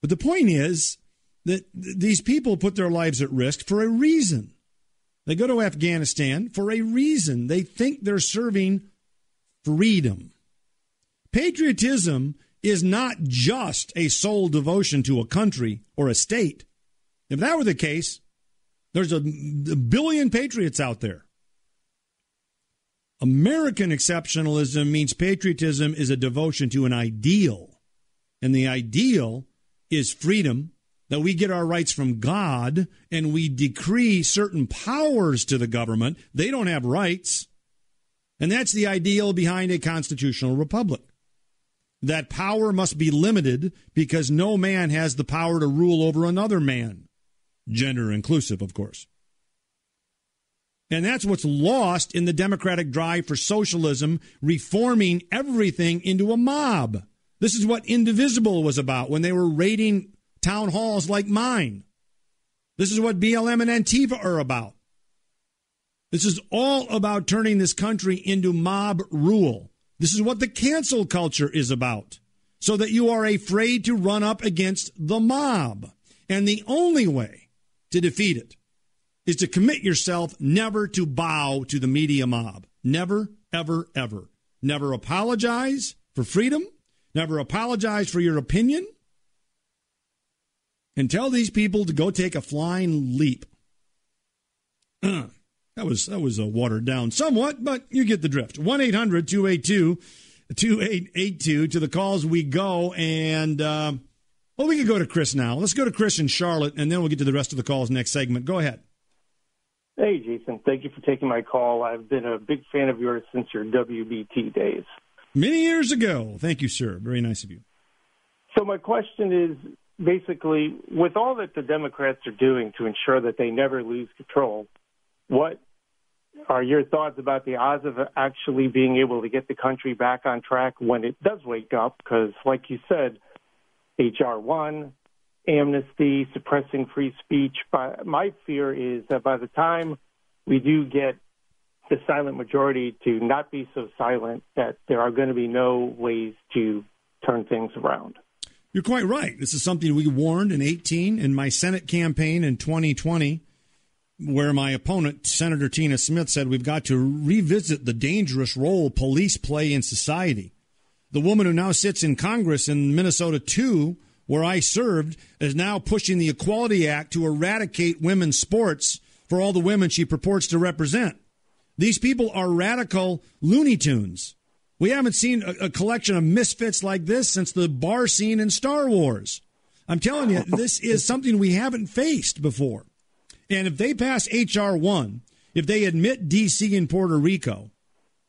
But the point is that th- these people put their lives at risk for a reason. They go to Afghanistan for a reason. They think they're serving freedom. Patriotism is not just a sole devotion to a country or a state. If that were the case, there's a, a billion patriots out there. American exceptionalism means patriotism is a devotion to an ideal. And the ideal is freedom, that we get our rights from God and we decree certain powers to the government. They don't have rights. And that's the ideal behind a constitutional republic. That power must be limited because no man has the power to rule over another man gender inclusive, of course. And that's what's lost in the democratic drive for socialism, reforming everything into a mob. This is what Indivisible was about when they were raiding town halls like mine. This is what BLM and Antifa are about. This is all about turning this country into mob rule. This is what the cancel culture is about. So that you are afraid to run up against the mob. And the only way to defeat it is to commit yourself never to bow to the media mob. Never, ever, ever. Never apologize for freedom. Never apologize for your opinion. And tell these people to go take a flying leap. that was that was a watered down somewhat, but you get the drift. 1 800 282 2882 to the calls we go. And, uh, well, we could go to Chris now. Let's go to Chris in Charlotte, and then we'll get to the rest of the calls next segment. Go ahead. Hey, Jason. Thank you for taking my call. I've been a big fan of yours since your WBT days. Many years ago. Thank you, sir. Very nice of you. So, my question is basically with all that the Democrats are doing to ensure that they never lose control, what are your thoughts about the odds of actually being able to get the country back on track when it does wake up? Because, like you said, H.R. 1, amnesty, suppressing free speech. But my fear is that by the time we do get the silent majority to not be so silent, that there are going to be no ways to turn things around. You're quite right. This is something we warned in 18 in my Senate campaign in 2020 where my opponent, Senator Tina Smith, said we've got to revisit the dangerous role police play in society. The woman who now sits in Congress in Minnesota 2, where I served, is now pushing the Equality Act to eradicate women's sports for all the women she purports to represent. These people are radical Looney Tunes. We haven't seen a, a collection of misfits like this since the bar scene in Star Wars. I'm telling you, this is something we haven't faced before. And if they pass H.R. 1, if they admit D.C. and Puerto Rico,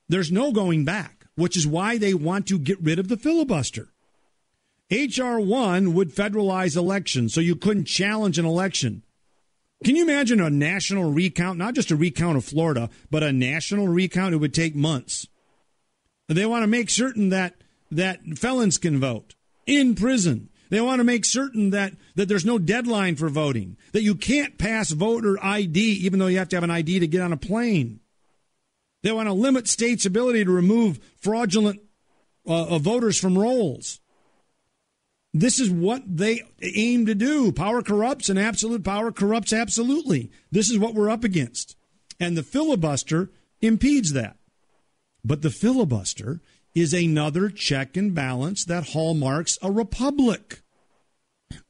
there's no going back, which is why they want to get rid of the filibuster. H.R. 1 would federalize elections, so you couldn't challenge an election. Can you imagine a national recount, not just a recount of Florida, but a national recount? It would take months. They want to make certain that, that felons can vote in prison. They want to make certain that, that there's no deadline for voting, that you can't pass voter ID even though you have to have an ID to get on a plane. They want to limit states' ability to remove fraudulent uh, voters from rolls. This is what they aim to do. Power corrupts, and absolute power corrupts absolutely. This is what we're up against. And the filibuster impedes that. But the filibuster is another check and balance that hallmarks a republic.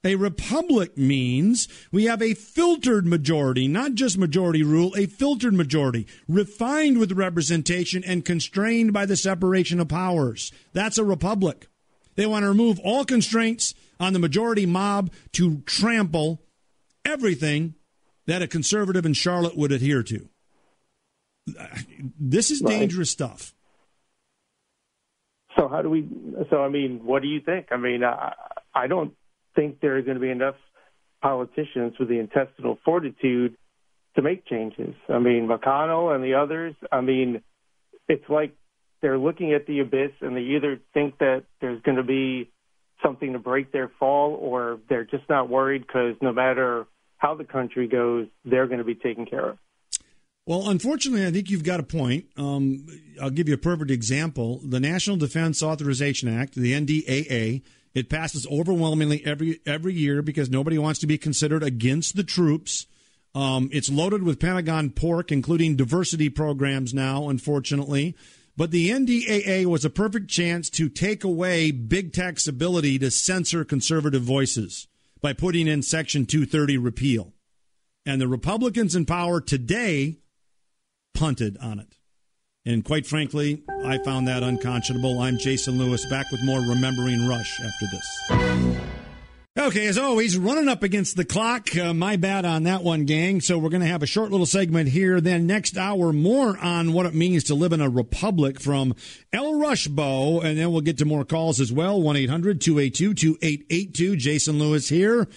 A republic means we have a filtered majority, not just majority rule, a filtered majority, refined with representation and constrained by the separation of powers. That's a republic. They want to remove all constraints on the majority mob to trample everything that a conservative in Charlotte would adhere to. This is dangerous stuff. So how do we? So I mean, what do you think? I mean, I, I don't think there are going to be enough politicians with the intestinal fortitude to make changes. I mean, McConnell and the others. I mean, it's like they're looking at the abyss and they either think that there's going to be something to break their fall, or they're just not worried because no matter how the country goes, they're going to be taken care of. Well, unfortunately, I think you've got a point. Um, I'll give you a perfect example. The National Defense Authorization Act, the NDAA, it passes overwhelmingly every every year because nobody wants to be considered against the troops. Um, it's loaded with Pentagon pork, including diversity programs now, unfortunately. But the NDAA was a perfect chance to take away big tech's ability to censor conservative voices by putting in Section 230 repeal. And the Republicans in power today punted on it. And quite frankly, I found that unconscionable. I'm Jason Lewis, back with more Remembering Rush after this. Okay, as always, running up against the clock. Uh, my bad on that one, gang. So we're going to have a short little segment here. Then next hour, more on what it means to live in a republic from El Rushbo. And then we'll get to more calls as well. 1 800 282 2882. Jason Lewis here.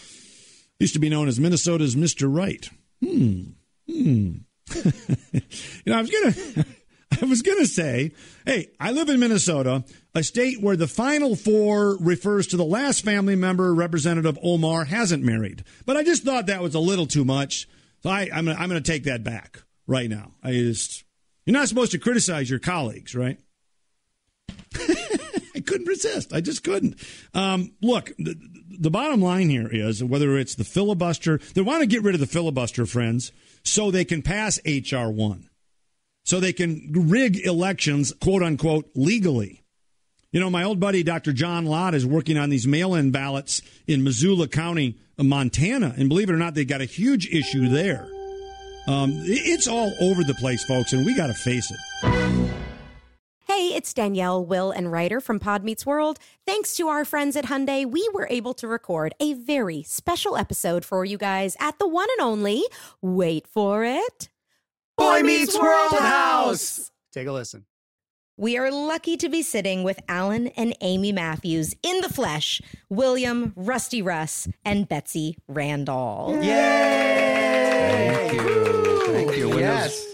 Used to be known as Minnesota's Mr. Right. Hmm. Hmm. you know, I was gonna, I was going to say, hey, I live in Minnesota, a state where the final four refers to the last family member Representative Omar hasn't married. But I just thought that was a little too much. So I, I'm, I'm going to take that back right now. I just, you're not supposed to criticize your colleagues, right? I couldn't resist. I just couldn't. Um, look, the, the bottom line here is whether it's the filibuster, they want to get rid of the filibuster, friends, so they can pass H.R. 1 so they can rig elections, quote unquote, legally. You know, my old buddy Dr. John Lott is working on these mail in ballots in Missoula County, Montana. And believe it or not, they got a huge issue there. Um, it's all over the place, folks, and we got to face it. Hey, it's Danielle, Will, and Rider from Pod Meets World. Thanks to our friends at Hyundai, we were able to record a very special episode for you guys at the one and only, wait for it, Boy Meets World House. Take a listen. We are lucky to be sitting with Alan and Amy Matthews in the flesh, William, Rusty Russ, and Betsy Randolph. Yay! Thank you. Thank you. When, Yes.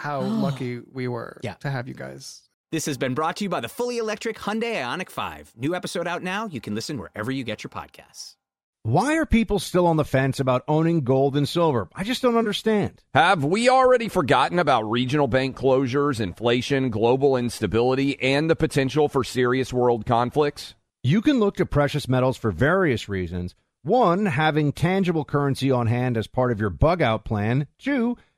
how lucky we were Yeah. to have you guys. This has been brought to you by the fully electric Hyundai Ioniq 5. New episode out now. You can listen wherever you get your podcasts. Why are people still on the fence about owning gold and silver? I just don't understand. Have we already forgotten about regional bank closures, inflation, global instability, and the potential for serious world conflicts? You can look to precious metals for various reasons. One, having tangible currency on hand as part of your bug out plan. Two,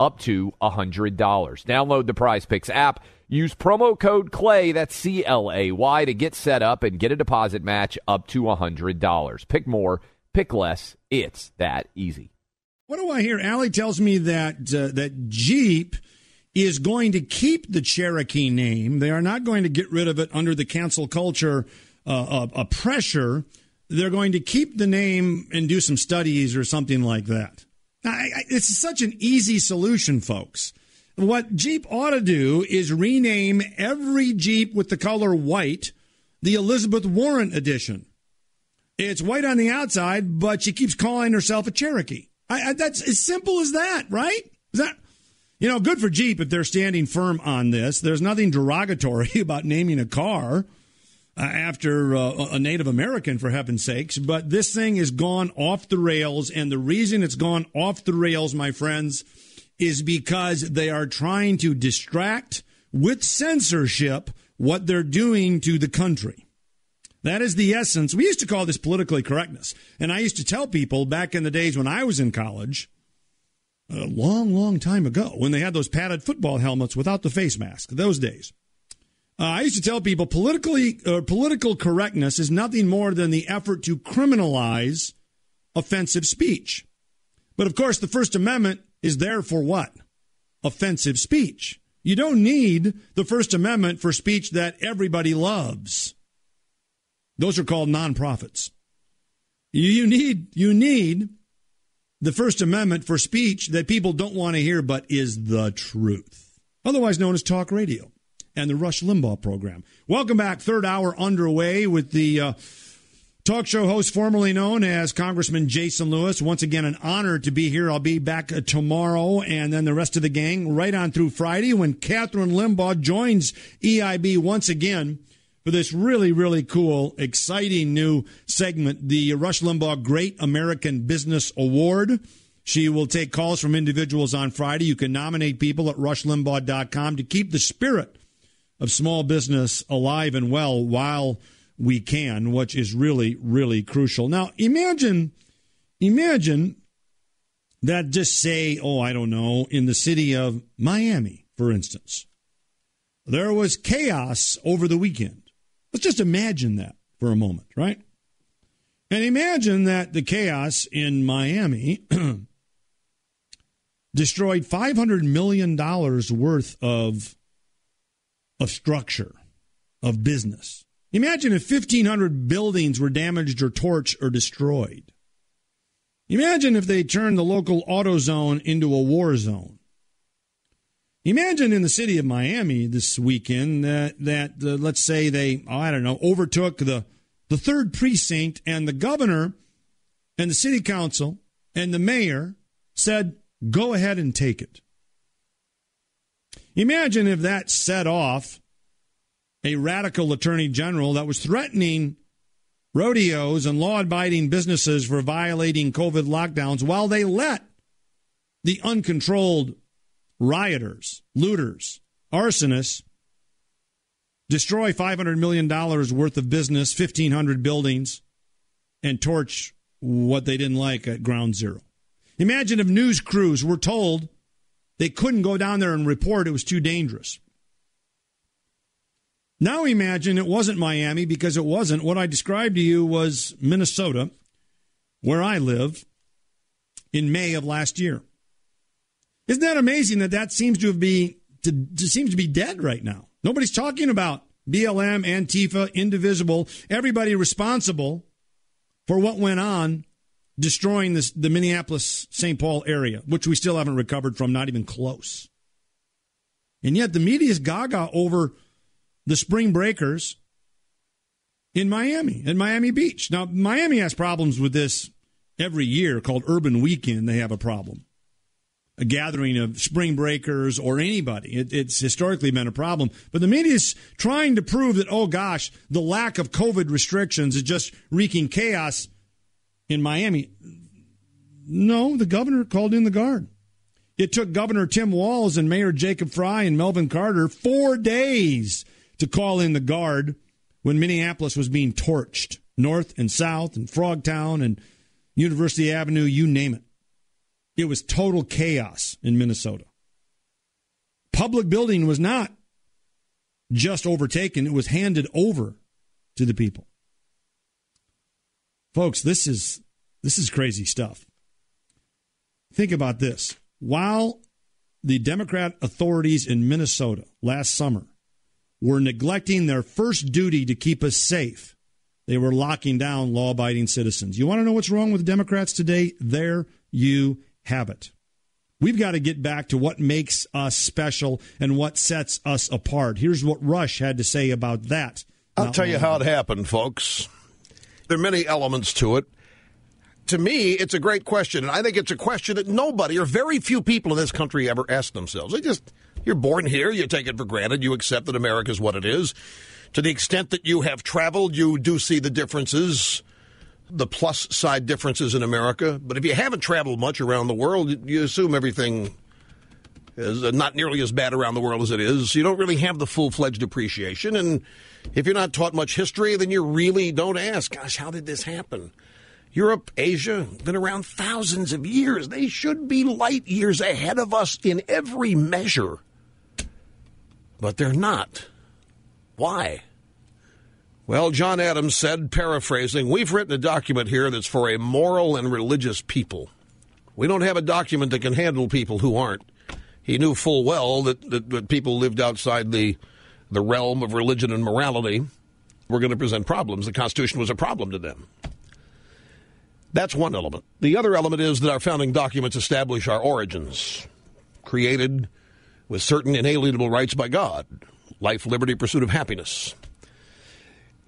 up to $100. Download the Prize Picks app. Use promo code CLAY, that's C L A Y, to get set up and get a deposit match up to $100. Pick more, pick less. It's that easy. What do I hear? Allie tells me that uh, that Jeep is going to keep the Cherokee name. They are not going to get rid of it under the cancel culture uh, uh, uh, pressure. They're going to keep the name and do some studies or something like that. I, I, it's such an easy solution, folks. What Jeep ought to do is rename every Jeep with the color white the Elizabeth Warren edition. It's white on the outside, but she keeps calling herself a Cherokee. I, that's as simple as that, right? Is that you know good for Jeep if they're standing firm on this? There's nothing derogatory about naming a car uh, after uh, a Native American, for heaven's sakes. But this thing has gone off the rails, and the reason it's gone off the rails, my friends, is because they are trying to distract with censorship what they're doing to the country. That is the essence. We used to call this politically correctness. And I used to tell people back in the days when I was in college, a long, long time ago, when they had those padded football helmets without the face mask, those days. Uh, I used to tell people politically uh, political correctness is nothing more than the effort to criminalize offensive speech. But of course, the First Amendment is there for what? Offensive speech. You don't need the First Amendment for speech that everybody loves. Those are called nonprofits. You need you need the First Amendment for speech that people don't want to hear but is the truth. Otherwise known as talk radio and the Rush Limbaugh program. Welcome back. Third hour underway with the uh, talk show host formerly known as Congressman Jason Lewis. Once again, an honor to be here. I'll be back uh, tomorrow and then the rest of the gang right on through Friday when Kathryn Limbaugh joins EIB once again for this really, really cool, exciting new segment, the Rush Limbaugh Great American Business Award. She will take calls from individuals on Friday. You can nominate people at rushlimbaugh.com to keep the spirit of small business alive and well while we can, which is really, really crucial. Now, imagine, imagine that just say, oh, I don't know, in the city of Miami, for instance, there was chaos over the weekend. Let's just imagine that for a moment, right? And imagine that the chaos in Miami destroyed $500 million worth of, of structure, of business. Imagine if 1,500 buildings were damaged or torched or destroyed. Imagine if they turned the local AutoZone into a war zone. Imagine in the city of Miami this weekend that that uh, let's say they oh, I don't know overtook the the third precinct and the governor and the city council and the mayor said go ahead and take it. Imagine if that set off a radical attorney general that was threatening rodeos and law abiding businesses for violating COVID lockdowns while they let the uncontrolled rioters, looters, arsonists destroy $500 million worth of business, 1,500 buildings, and torch what they didn't like at ground zero. Imagine if news crews were told they couldn't go down there and report it was too dangerous. Now imagine it wasn't Miami because it wasn't. What I described to you was Minnesota, where I live, in May of last year. Isn't that amazing that that seems to have be to seems to be dead right now? Nobody's talking about BLM, Antifa, Indivisible, everybody responsible for what went on destroying this, the Minneapolis St. Paul area, which we still haven't recovered from, not even close. And yet the media is gaga over the spring breakers in Miami, in Miami Beach. Now, Miami has problems with this every year called Urban Weekend. They have a problem a gathering of spring breakers or anybody. It, it's historically been a problem. But the media is trying to prove that, oh gosh, the lack of COVID restrictions is just wreaking chaos in Miami. No, the governor called in the guard. It took Governor Tim Walz and Mayor Jacob Frey and Melvin Carter four days to call in the guard when Minneapolis was being torched, north and south, and Frogtown and University Avenue, you name it. It was total chaos in Minnesota. Public building was not just overtaken, it was handed over to the people. Folks, this is this is crazy stuff. Think about this. While the Democrat authorities in Minnesota last summer were neglecting their first duty to keep us safe, they were locking down law abiding citizens. You want to know what's wrong with the Democrats today? There you have it. We've got to get back to what makes us special and what sets us apart. Here's what Rush had to say about that. I'll tell you how it happened, folks. There are many elements to it. To me, it's a great question, and I think it's a question that nobody or very few people in this country ever ask themselves. They just, you're born here, you take it for granted, you accept that America is what it is. To the extent that you have traveled, you do see the differences the plus side differences in America. But if you haven't traveled much around the world, you assume everything is not nearly as bad around the world as it is. You don't really have the full fledged appreciation. And if you're not taught much history, then you really don't ask, gosh, how did this happen? Europe, Asia, been around thousands of years. They should be light years ahead of us in every measure. But they're not. Why? Well, John Adams said, paraphrasing, we've written a document here that's for a moral and religious people. We don't have a document that can handle people who aren't. He knew full well that, that, that people lived outside the, the realm of religion and morality were going to present problems. The Constitution was a problem to them. That's one element. The other element is that our founding documents establish our origins, created with certain inalienable rights by God life, liberty, pursuit of happiness.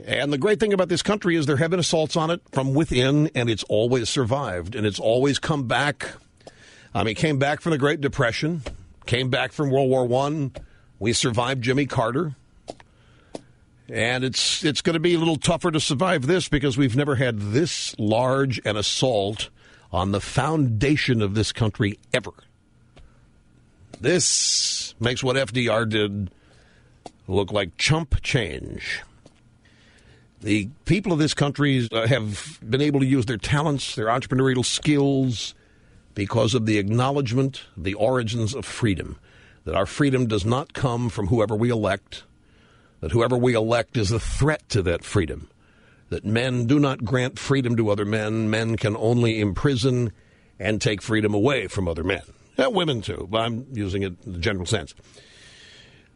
And the great thing about this country is there have been assaults on it from within, and it's always survived, and it's always come back. I mean, came back from the Great Depression, came back from World War One. We survived Jimmy Carter, and it's it's going to be a little tougher to survive this because we've never had this large an assault on the foundation of this country ever. This makes what FDR did look like chump change. The people of this country uh, have been able to use their talents, their entrepreneurial skills, because of the acknowledgement, the origins of freedom. That our freedom does not come from whoever we elect, that whoever we elect is a threat to that freedom. That men do not grant freedom to other men, men can only imprison and take freedom away from other men. Women too, but I'm using it in the general sense.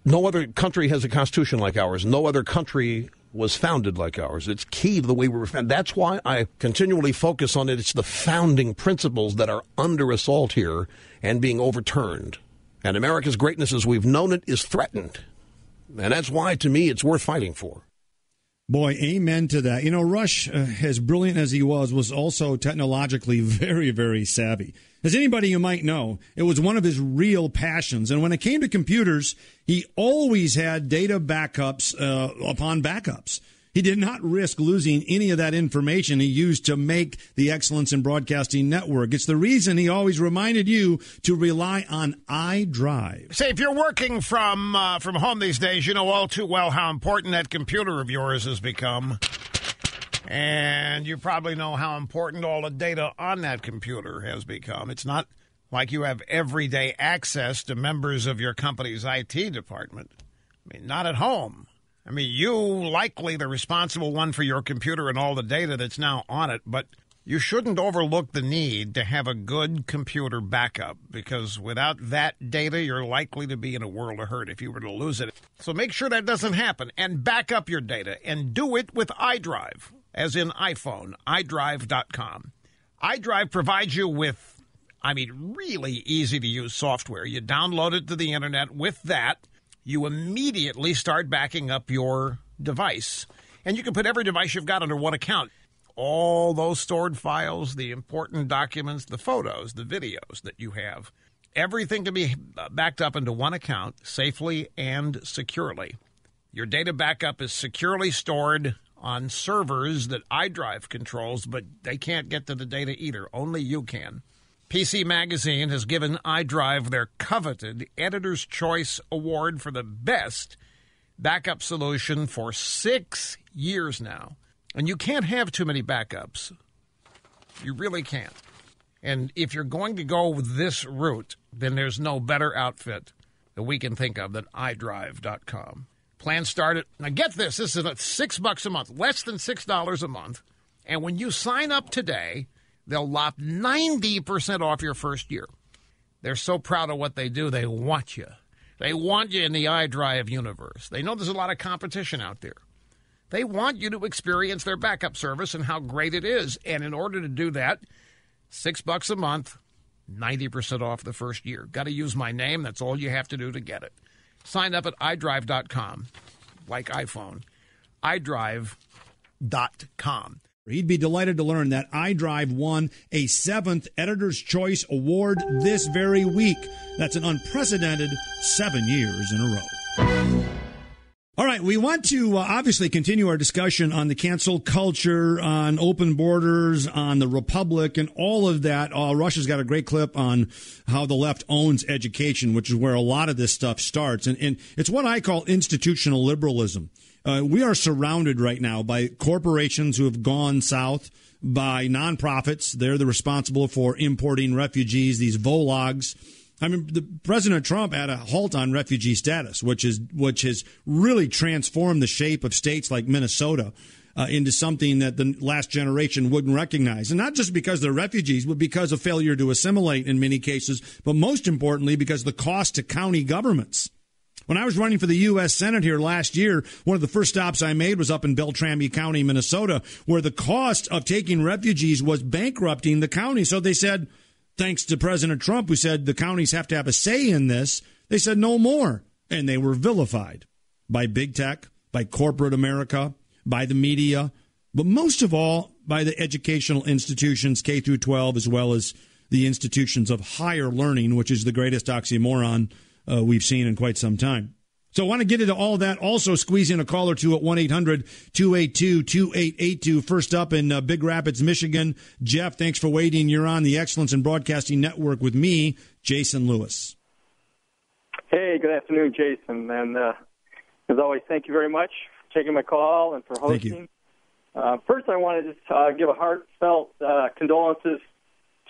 No other country has a constitution like ours. No other country was founded like ours. It's key to the way we were founded. That's why I continually focus on it. It's the founding principles that are under assault here and being overturned. And America's greatness as we've known it is threatened. And that's why, to me, it's worth fighting for. Boy, amen to that. You know, Rush, uh, as brilliant as he was, was also technologically very, very savvy. As anybody you might know, it was one of his real passions. And when it came to computers, he always had data backups uh, upon backups. He did not risk losing any of that information he used to make the Excellence in Broadcasting Network. It's the reason he always reminded you to rely on iDrive. Say, if you're working from uh, from home these days, you know all too well how important that computer of yours has become. And you probably know how important all the data on that computer has become. It's not like you have everyday access to members of your company's IT department. I mean, not at home. I mean, you likely the responsible one for your computer and all the data that's now on it, but you shouldn't overlook the need to have a good computer backup because without that data, you're likely to be in a world of hurt if you were to lose it. So make sure that doesn't happen and back up your data and do it with iDrive, as in iPhone, iDrive.com. iDrive provides you with, I mean, really easy to use software. You download it to the internet with that you immediately start backing up your device. And you can put every device you've got under one account. All those stored files, the important documents, the photos, the videos that you have. Everything can be uh, backed up into one account safely and securely. Your data backup is securely stored on servers that iDrive controls, but they can't get to the data either. Only you can. PC Magazine has given iDrive their coveted Editor's Choice Award for the best backup solution for six years now. And you can't have too many backups. You really can't. And if you're going to go this route, then there's no better outfit that we can think of than iDrive.com. Plans start at, now get this, this is at six bucks a month, less than $6 a month. And when you sign up today, They'll lop 90% off your first year. They're so proud of what they do, they want you. They want you in the iDrive universe. They know there's a lot of competition out there. They want you to experience their backup service and how great it is. And in order to do that, six bucks a month, 90% off the first year. Got to use my name. That's all you have to do to get it. Sign up at iDrive.com, like iPhone. iDrive.com. He'd be delighted to learn that iDrive won a seventh Editor's Choice Award this very week. That's an unprecedented seven years in a row. All right, we want to uh, obviously continue our discussion on the cancel culture, on open borders, on the republic, and all of that. Uh, Rush's got a great clip on how the left owns education, which is where a lot of this stuff starts, and, and it's what I call institutional liberalism. Uh, we are surrounded right now by corporations who have gone south, by nonprofits. They're the responsible for importing refugees, these VOLAGs I mean, the, President Trump had a halt on refugee status, which is which has really transformed the shape of states like Minnesota uh, into something that the last generation wouldn't recognize, and not just because they're refugees, but because of failure to assimilate in many cases, but most importantly because the cost to county governments. When I was running for the U.S. Senate here last year, one of the first stops I made was up in Beltrami County, Minnesota, where the cost of taking refugees was bankrupting the county. So they said thanks to President Trump, who said the counties have to have a say in this, they said no more. And they were vilified by big tech, by corporate America, by the media, but most of all by the educational institutions, K through 12, as well as the institutions of higher learning, which is the greatest oxymoron uh, we've seen in quite some time. So I want to get into all that. Also, squeeze in a call or two at 1 800 282 2882. First up in uh, Big Rapids, Michigan. Jeff, thanks for waiting. You're on the Excellence in Broadcasting Network with me, Jason Lewis. Hey, good afternoon, Jason. And uh, as always, thank you very much for taking my call and for hosting. Uh, first, I want to just uh, give a heartfelt uh, condolences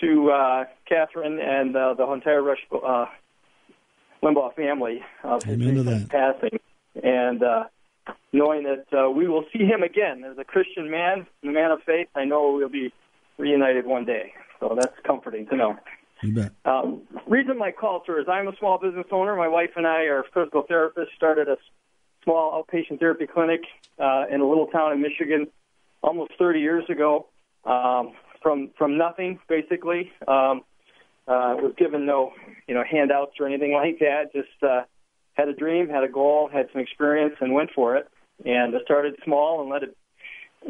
to uh, Kathryn and uh, the entire Rush uh, Limbaugh family of his recent passing, and uh, knowing that uh, we will see him again as a Christian man, a man of faith. I know we'll be reunited one day, so that's comforting to know. You bet. Um, reason my call, sir, is I'm a small business owner. My wife and I are physical therapists. Started a small outpatient therapy clinic uh, in a little town in Michigan almost 30 years ago. Um, from from nothing, basically. Um, uh, was given no, you know, handouts or anything like that. Just uh, had a dream, had a goal, had some experience, and went for it. And I started small and let it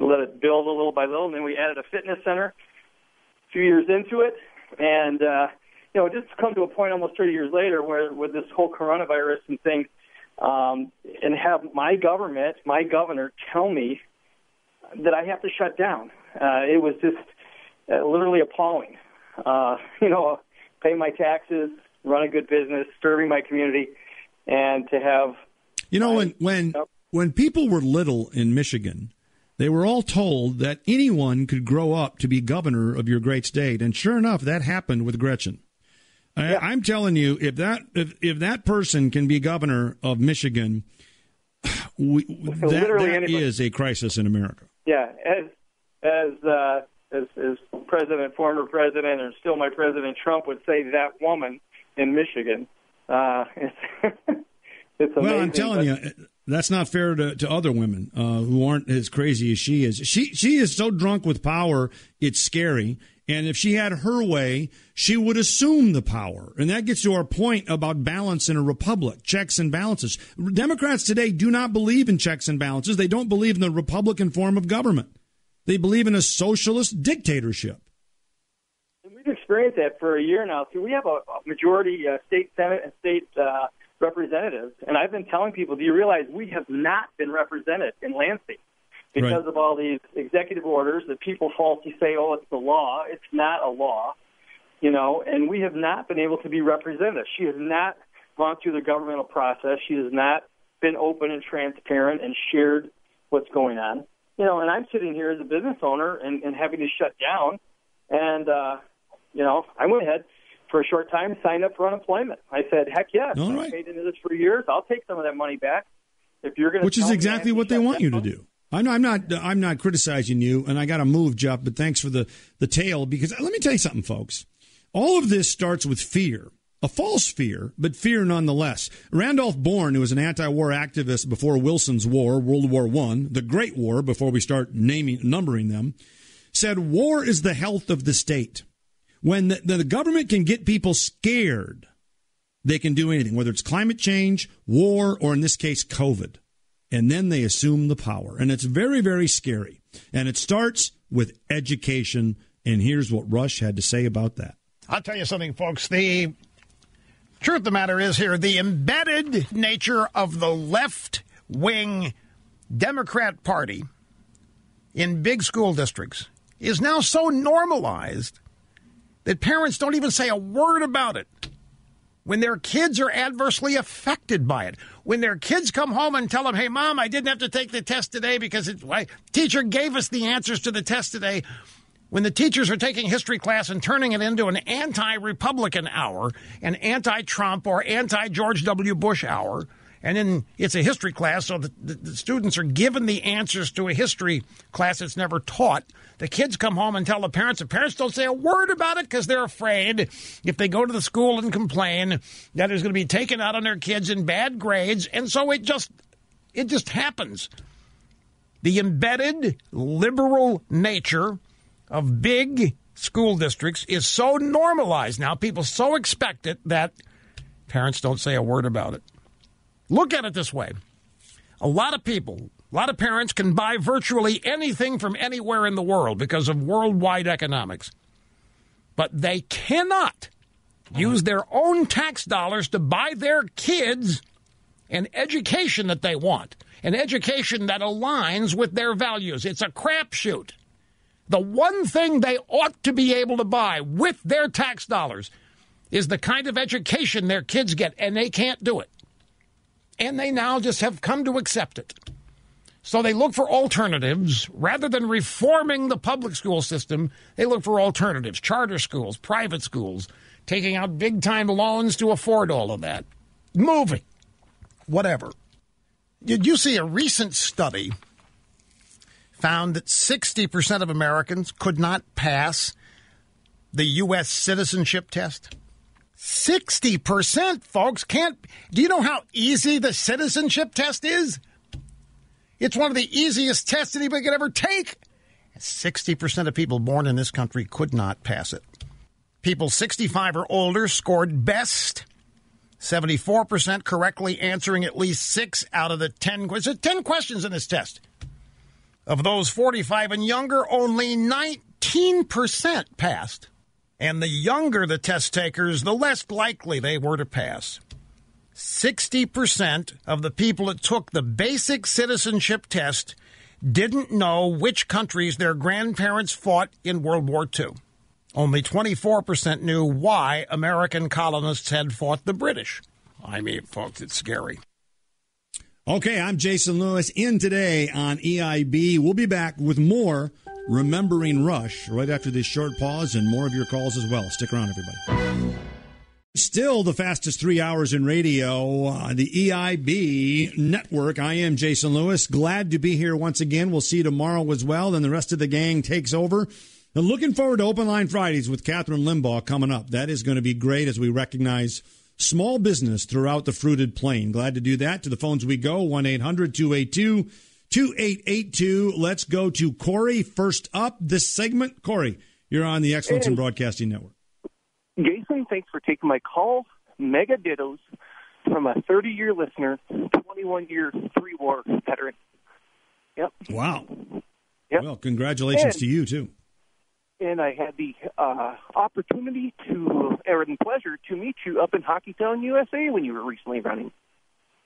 let it build a little by little. And then we added a fitness center a few years into it, and uh, you know, it just come to a point almost 30 years later where with this whole coronavirus and things, um, and have my government, my governor, tell me that I have to shut down. Uh, it was just uh, literally appalling. Uh, you know, pay my taxes, run a good business, serving my community, and to have. You know, when when when people were little in Michigan, they were all told that anyone could grow up to be governor of your great state, and sure enough, that happened with Gretchen. Yeah. I, am telling you, if that if, if that person can be governor of Michigan, we, that, that is a crisis in America. Yeah, as as uh, as, as President, former President, and still my President Trump would say, that woman in Michigan. Uh, it's, it's amazing. Well, I'm telling but, you, that's not fair to, to other women uh, who aren't as crazy as she is. She she is so drunk with power, it's scary. And if she had her way, she would assume the power. And that gets to our point about balance in a republic, checks and balances. Democrats today do not believe in checks and balances. They don't believe in the Republican form of government. They believe in a socialist dictatorship. And we've experienced that for a year now. See, we have a majority uh, state senate and state uh, representatives, and I've been telling people, do you realize we have not been represented in Lansing because right. of all these executive orders that people falsely say, oh, it's the law. It's not a law, you know, and we have not been able to be represented. She has not gone through the governmental process. She has not been open and transparent and shared what's going on you know, and I'm sitting here as a business owner and, and having to shut down. And, uh, you know, I went ahead for a short time, signed up for unemployment. I said, heck yes, All right. I paid into this for years. I'll take some of that money back. If you're going to, which is exactly what they want you to do. I'm I'm not. I'm not criticizing you, and I got to move, Jeff. But thanks for the the tale because let me tell you something, folks. All of this starts with fear a false fear, but fear nonetheless. Randolph Bourne, who was an anti-war activist before Wilson's War, World War One, the Great War, before we start naming numbering them, said war is the health of the state. When the, the government can get people scared, they can do anything, whether it's climate change, war, or in this case, COVID. And then they assume the power. And it's very, very scary. And it starts with education. And here's what Rush had to say about that. I'll tell you something, folks. The Truth of the matter is here the embedded nature of the left wing Democrat Party in big school districts is now so normalized that parents don't even say a word about it when their kids are adversely affected by it. When their kids come home and tell them, hey, mom, I didn't have to take the test today because it, my teacher gave us the answers to the test today. When the teachers are taking history class and turning it into an anti Republican hour, an anti Trump or anti George W. Bush hour, and then it's a history class, so the, the, the, students are given the answers to a history class that's never taught. The kids come home and tell the parents. The parents don't say a word about it because they're afraid if they go to the school and complain that it's going to be taken out on their kids in bad grades, and so it just it just happens. The embedded liberal nature of big school districts is so normalized now. People so expect it that parents don't say a word about it. Look at it this way a lot of people, a lot of parents can buy virtually anything from anywhere in the world because of worldwide economics. But they cannot use their own tax dollars to buy their kids an education that they want, an education that aligns with their values. It's a crapshoot. The one thing they ought to be able to buy with their tax dollars is the kind of education their kids get, and they can't do it. And they now just have come to accept it. So they look for alternatives. Rather than reforming the public school system, they look for alternatives charter schools, private schools, taking out big time loans to afford all of that, moving, whatever. Did you see a recent study found that 60% of Americans could not pass the U.S. citizenship test. 60%, folks, can't. Do you know how easy the citizenship test is? It's one of the easiest tests anybody could ever take. 60% of people born in this country could not pass it. People 65 or older scored best. 74% correctly answering at least six out of the 10 questions. 10 questions in this test. Of those 45 and younger, only 19% passed. And the younger the test takers, the less likely they were to pass. 60% of the people that took the basic citizenship test didn't know which countries their grandparents fought in World War II. Only 24% knew why American colonists had fought the British. I mean, folks, it's scary. Okay, I'm Jason Lewis in today on EIB. We'll be back with more Remembering Rush right after this short pause and more of your calls as well. Stick around, everybody. Still the fastest three hours in radio, the EIB network. I am Jason Lewis. Glad to be here once again. We'll see you tomorrow as well. Then the rest of the gang takes over. And looking forward to Open Line Fridays with Kathryn Limbaugh coming up. That is going to be great as we recognize small business throughout the fruited plain. Glad to do that. To the phones we go 1 800 282 2882. Let's go to Corey first up this segment. Corey, you're on the Excellence hey. in Broadcasting Network. Jason, thanks for taking my call. Mega dittos from a 30 year listener, 21 year three war veteran. Yep. Wow. Yep. Well, congratulations and, to you, too and I had the uh, opportunity to, or the pleasure to meet you up in Hockeytown, USA, when you were recently running.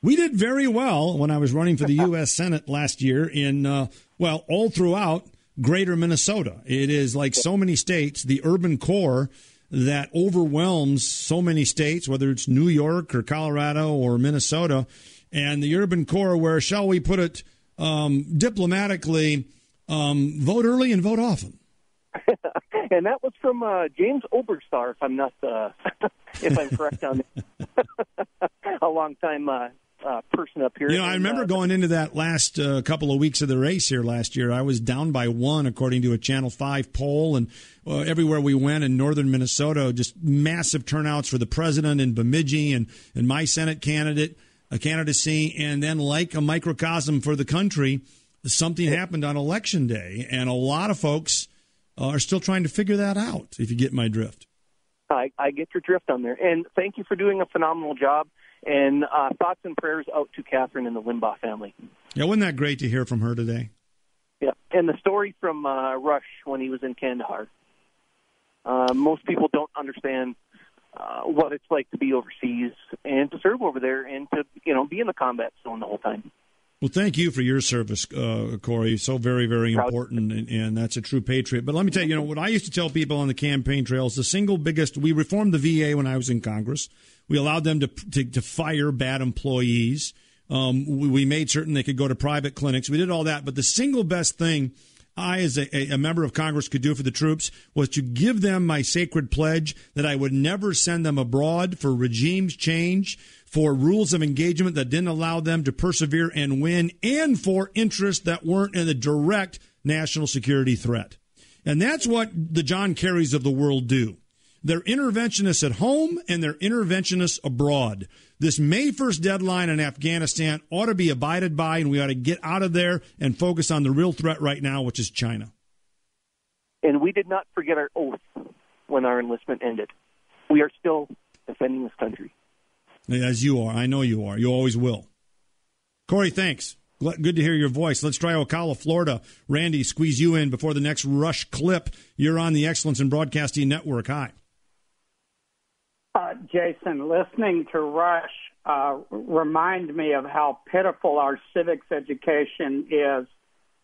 We did very well when I was running for the U.S. Senate last year in, uh, well, all throughout greater Minnesota. It is like so many states, the urban core that overwhelms so many states, whether it's New York or Colorado or Minnesota, and the urban core where, shall we put it um, diplomatically, um, vote early and vote often. and that was from uh, James Oberstar, if I'm not uh, if I'm correct on a long time uh, uh, person up here. You know, I remember uh, going into that last uh, couple of weeks of the race here last year. I was down by one, according to a Channel Five poll, and uh, everywhere we went in northern Minnesota, just massive turnouts for the president in Bemidji and and my Senate candidate a candidacy, and then like a microcosm for the country, something happened on election day, and a lot of folks are still trying to figure that out, if you get my drift. I, I get your drift on there. And thank you for doing a phenomenal job. And uh, thoughts and prayers out to Kathryn and the Limbaugh family. Yeah, wasn't that great to hear from her today? Yeah, and the story from uh, Rush when he was in Kandahar. Uh, most people don't understand uh, what it's like to be overseas and to serve over there and to you know be in the combat zone the whole time. Well, thank you for your service, uh, Corey. So very, very important, and, and, that's a true patriot. But let me tell you, you know, what I used to tell people on the campaign trails, the single biggest, we reformed the VA when I was in Congress. We allowed them to, to, to fire bad employees. Um, we, we, made certain they could go to private clinics. We did all that. But the single best thing I, as a, a member of Congress, could do for the troops was to give them my sacred pledge that I would never send them abroad for regimes change for rules of engagement that didn't allow them to persevere and win, and for interests that weren't in a direct national security threat. And that's what the John Kerrys of the world do. They're interventionists at home and they're interventionists abroad. This May 1st deadline in Afghanistan ought to be abided by, and we ought to get out of there and focus on the real threat right now, which is China. And we did not forget our oath when our enlistment ended. We are still defending this country. As you are. I know you are. You always will. Corey, thanks. Good to hear your voice. Let's try Ocala, Florida. Randy, squeeze you in before the next rush clip. You're on the Excellence in Broadcasting Network. Hi. Uh, Jason, listening to Rush uh, remind me of how pitiful our civics education is.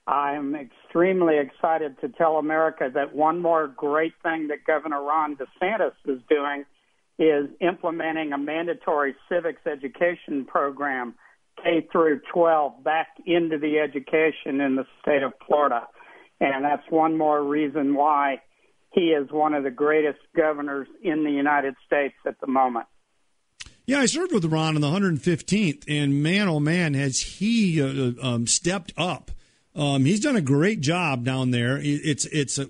I'm extremely excited to tell America that one more great thing that Governor Ron DeSantis is doing is implementing a mandatory civics education program, K through 12, back into the education in the state of Florida. And that's one more reason why he is one of the greatest governors in the United States at the moment. Yeah, I served with Ron on the 115th, and man, oh man, has he uh, um, stepped up um, he's done a great job down there. It's it's a,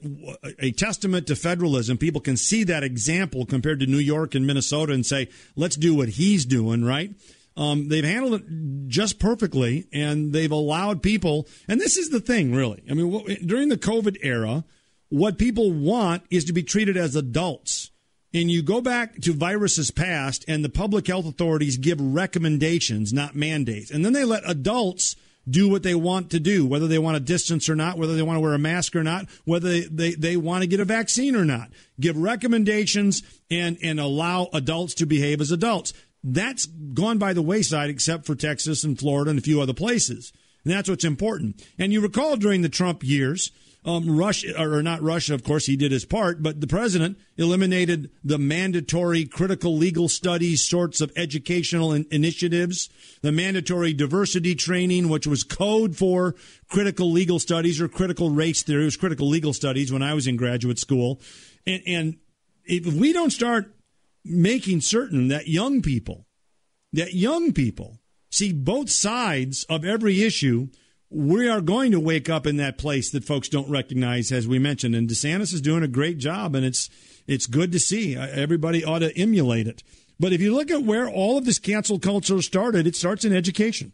a, testament to federalism. People can see that example compared to New York and Minnesota and say, let's do what he's doing, right? Um, they've handled it just perfectly, and they've allowed people. And this is the thing, really. I mean, during the COVID era, what people want is to be treated as adults. And you go back to viruses past, and the public health authorities give recommendations, not mandates. And then they let adults do what they want to do, whether they want to distance or not, whether they want to wear a mask or not, whether they, they, they want to get a vaccine or not. Give recommendations and, and allow adults to behave as adults. That's gone by the wayside except for Texas and Florida and a few other places. And that's what's important. And you recall during the Trump years, um, Rush, or not Rush, of course, he did his part, but the president eliminated the mandatory critical legal studies sorts of educational in- initiatives, the mandatory diversity training, which was code for critical legal studies or critical race theory. It was critical legal studies when I was in graduate school. And, and if we don't start making certain that young people, that young people see both sides of every issue – we are going to wake up in that place that folks don't recognize, as we mentioned. And DeSantis is doing a great job, and it's it's good to see. Uh, everybody ought to emulate it. But if you look at where all of this cancel culture started, it starts in education.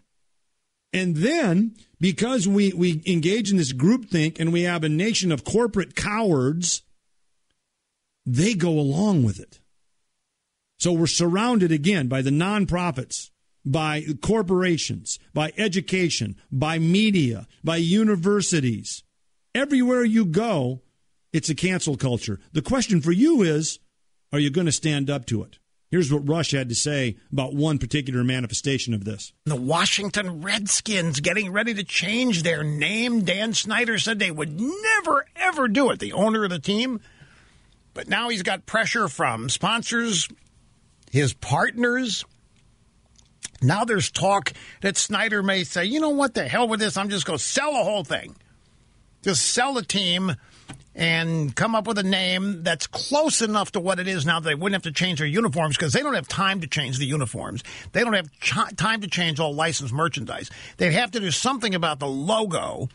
And then, because we, we engage in this groupthink and we have a nation of corporate cowards, they go along with it. So we're surrounded again by the nonprofits by corporations, by education, by media, by universities. Everywhere you go, it's a cancel culture. The question for you is are you going to stand up to it? Here's what Rush had to say about one particular manifestation of this. The Washington Redskins getting ready to change their name. Dan Snyder said they would never, ever do it, the owner of the team. But now he's got pressure from sponsors, his partners, now there's talk that Snyder may say, you know what, the hell with this. I'm just going to sell the whole thing. Just sell the team and come up with a name that's close enough to what it is now that they wouldn't have to change their uniforms because they don't have time to change the uniforms. They don't have ch- time to change all licensed merchandise. They have to do something about the logo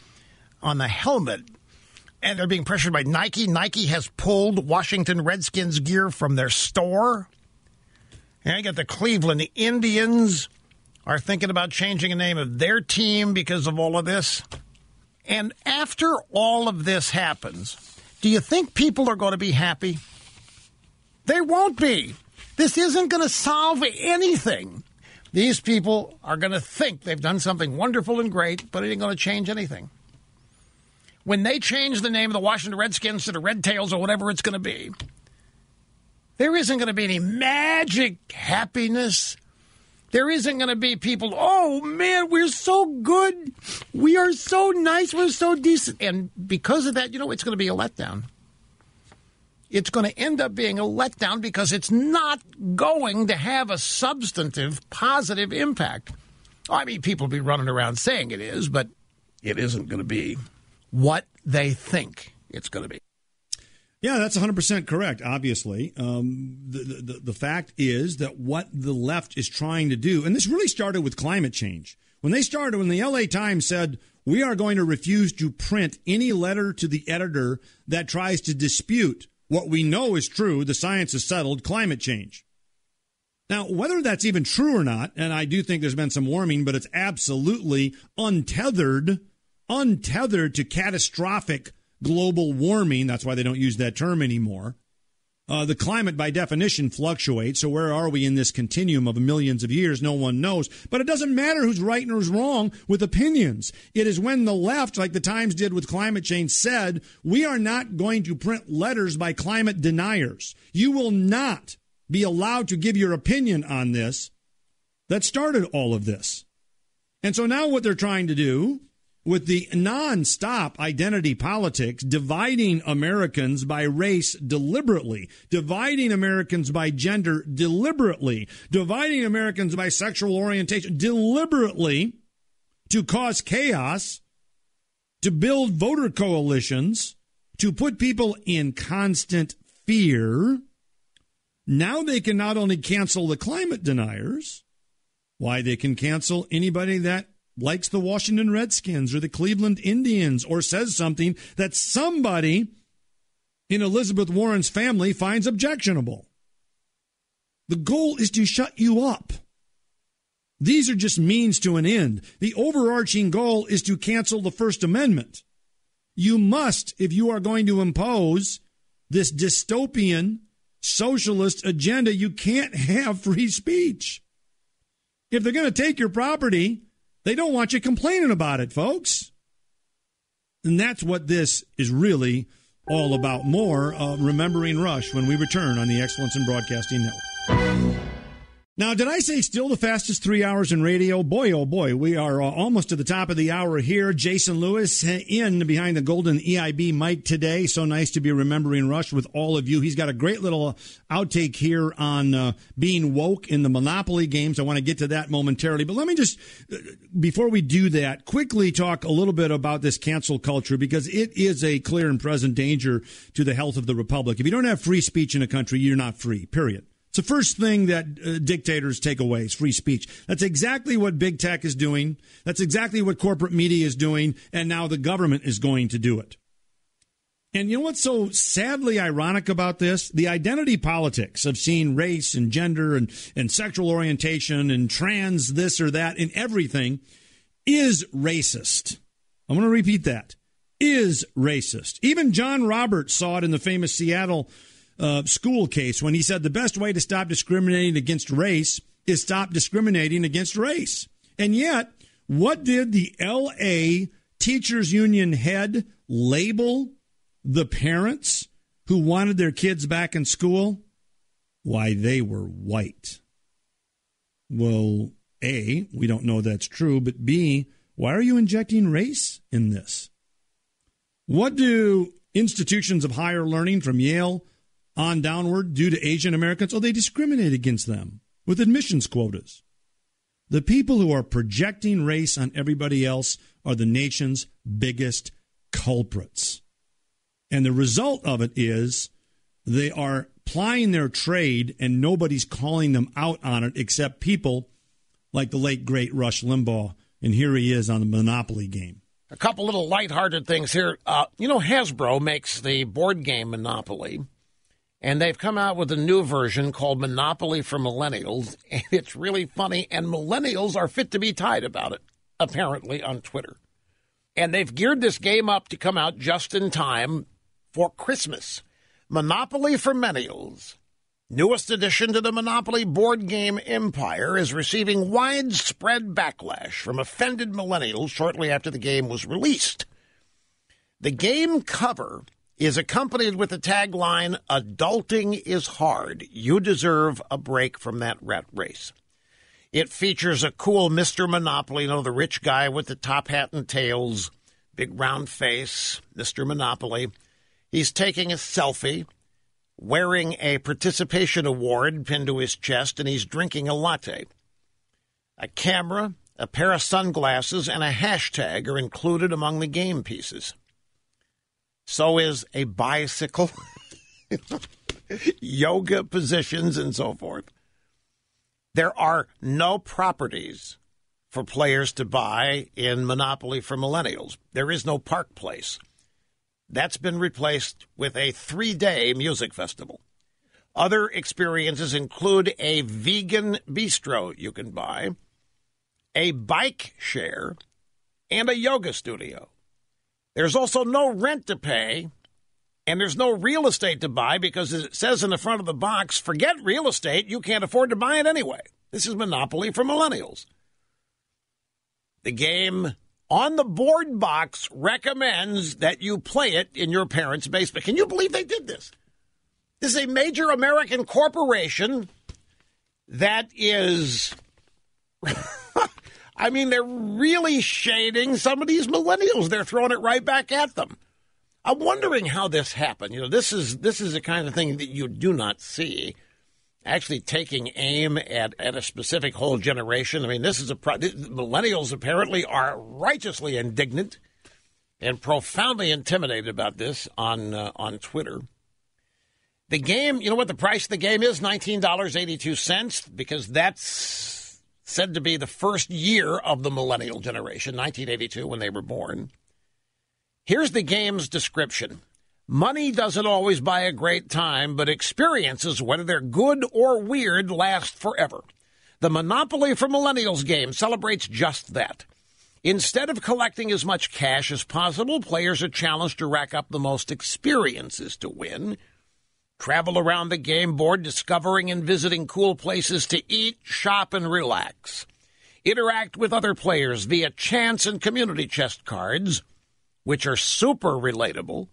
on the helmet. And they're being pressured by Nike. Nike has pulled Washington Redskins gear from their store. And I got the Cleveland Indians are thinking about changing the name of their team because of all of this. And after all of this happens, do you think people are going to be happy? They won't be. This isn't going to solve anything. These people are going to think they've done something wonderful and great, but it ain't going to change anything. When they change the name of the Washington Redskins to the Red Tails or whatever it's going to be, there isn't going to be any magic happiness There isn't going to be people, oh man, we're so good. We are so nice. We're so decent. And because of that, you know, it's going to be a letdown. It's going to end up being a letdown because it's not going to have a substantive positive impact. I mean, people will be running around saying it is, but it isn't going to be what they think it's going to be. Yeah, that's 100% correct, obviously. Um, the, the, the fact is that what the left is trying to do, and this really started with climate change. When they started, when the LA Times said, we are going to refuse to print any letter to the editor that tries to dispute what we know is true, the science is settled, climate change. Now, whether that's even true or not, and I do think there's been some warming, but it's absolutely untethered, untethered to catastrophic global warming. That's why they don't use that term anymore. Uh, the climate, by definition, fluctuates. So where are we in this continuum of millions of years? No one knows. But it doesn't matter who's right and who's wrong with opinions. It is when the left, like the Times did with climate change, said, we are not going to print letters by climate deniers. You will not be allowed to give your opinion on this. That started all of this. And so now what they're trying to do with the non-stop identity politics, dividing Americans by race deliberately, dividing Americans by gender deliberately, dividing Americans by sexual orientation deliberately to cause chaos, to build voter coalitions, to put people in constant fear. Now they can not only cancel the climate deniers, why they can cancel anybody that likes the Washington Redskins or the Cleveland Indians or says something that somebody in Elizabeth Warren's family finds objectionable. The goal is to shut you up. These are just means to an end. The overarching goal is to cancel the First Amendment. You must, if you are going to impose this dystopian socialist agenda, you can't have free speech. If they're going to take your property, they don't want you complaining about it, folks. And that's what this is really all about. More uh, remembering Rush when we return on the Excellence in Broadcasting Network. Now, did I say still the fastest three hours in radio? Boy, oh boy, we are uh, almost to the top of the hour here. Jason Lewis in behind the golden EIB mic today. So nice to be remembering Rush with all of you. He's got a great little outtake here on uh, being woke in the Monopoly games. I want to get to that momentarily. But let me just, uh, before we do that, quickly talk a little bit about this cancel culture because it is a clear and present danger to the health of the Republic. If you don't have free speech in a country, you're not free, period. It's the first thing that uh, dictators take away is free speech. That's exactly what big tech is doing. That's exactly what corporate media is doing. And now the government is going to do it. And you know what's so sadly ironic about this? The identity politics of seeing race and gender and, and sexual orientation and trans this or that and everything is racist. I'm going to repeat that. Is racist. Even John Roberts saw it in the famous Seattle uh, school case when he said the best way to stop discriminating against race is stop discriminating against race. And yet, what did the LA Teachers Union head label the parents who wanted their kids back in school? Why, they were white. Well, A, we don't know that's true, but B, why are you injecting race in this? What do institutions of higher learning from Yale, on downward do to Asian Americans, or they discriminate against them with admissions quotas. The people who are projecting race on everybody else are the nation's biggest culprits. And the result of it is they are plying their trade and nobody's calling them out on it except people like the late, great Rush Limbaugh. And here he is on the Monopoly game. A couple little lighthearted things here. Uh, you know, Hasbro makes the board game Monopoly. And they've come out with a new version called Monopoly for Millennials. And it's really funny. And millennials are fit to be tied about it, apparently, on Twitter. And they've geared this game up to come out just in time for Christmas. Monopoly for Millennials. Newest addition to the Monopoly board game empire is receiving widespread backlash from offended millennials shortly after the game was released. The game cover is accompanied with the tagline Adulting is hard. You deserve a break from that rat race. It features a cool Mr. Monopoly, you know, the rich guy with the top hat and tails, big round face, Mr. Monopoly. He's taking a selfie, wearing a participation award pinned to his chest, and he's drinking a latte. A camera, a pair of sunglasses, and a hashtag are included among the game pieces. So is a bicycle, yoga positions, and so forth. There are no properties for players to buy in Monopoly for Millennials. There is no park place. That's been replaced with a three day music festival. Other experiences include a vegan bistro you can buy, a bike share, and a yoga studio. There's also no rent to pay, and there's no real estate to buy because it says in the front of the box, forget real estate, you can't afford to buy it anyway. This is Monopoly for millennials. The game on the board box recommends that you play it in your parents' basement. Can you believe they did this? This is a major American corporation that is. I mean, they're really shading some of these millennials. They're throwing it right back at them. I'm wondering how this happened. You know, this is this is the kind of thing that you do not see actually taking aim at, at a specific whole generation. I mean, this is a pro- millennials apparently are righteously indignant and profoundly intimidated about this on uh, on Twitter. The game, you know what the price of the game is? Nineteen dollars eighty two cents because that's said to be the first year of the millennial generation, 1982, when they were born. Here's the game's description. Money doesn't always buy a great time, but experiences, whether they're good or weird, last forever. The Monopoly for Millennials game celebrates just that. Instead of collecting as much cash as possible, players are challenged to rack up the most experiences to win. Travel around the game board, discovering and visiting cool places to eat, shop, and relax. Interact with other players via chance and community chest cards, which are super relatable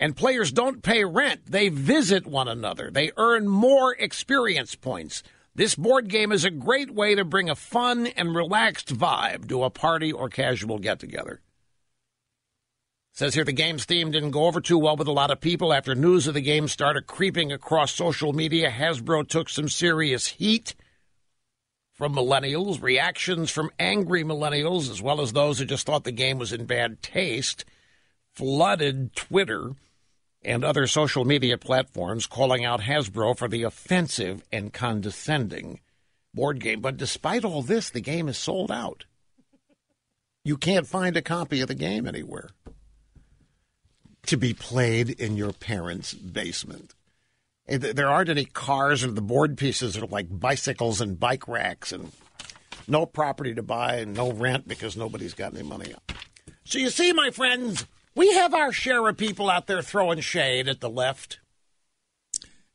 and players don't pay rent. They visit one another. They earn more experience points. This board game is a great way to bring a fun and relaxed vibe to a party or casual get together. Says here the game's theme didn't go over too well with a lot of people. After news of the game started creeping across social media, Hasbro took some serious heat from millennials, reactions from angry millennials, as well as those who just thought the game was in bad taste, flooded Twitter and other social media platforms calling out Hasbro for the offensive and condescending board game. But despite all this, the game is sold out. You can't find a copy of the game anywhere to be played in your parents' basement. Eh, there aren't any cars or the board pieces are like bicycles and bike racks and no property to buy and no rent because nobody's got any money. So you see, my friends, we have our share of people out there throwing shade at the left.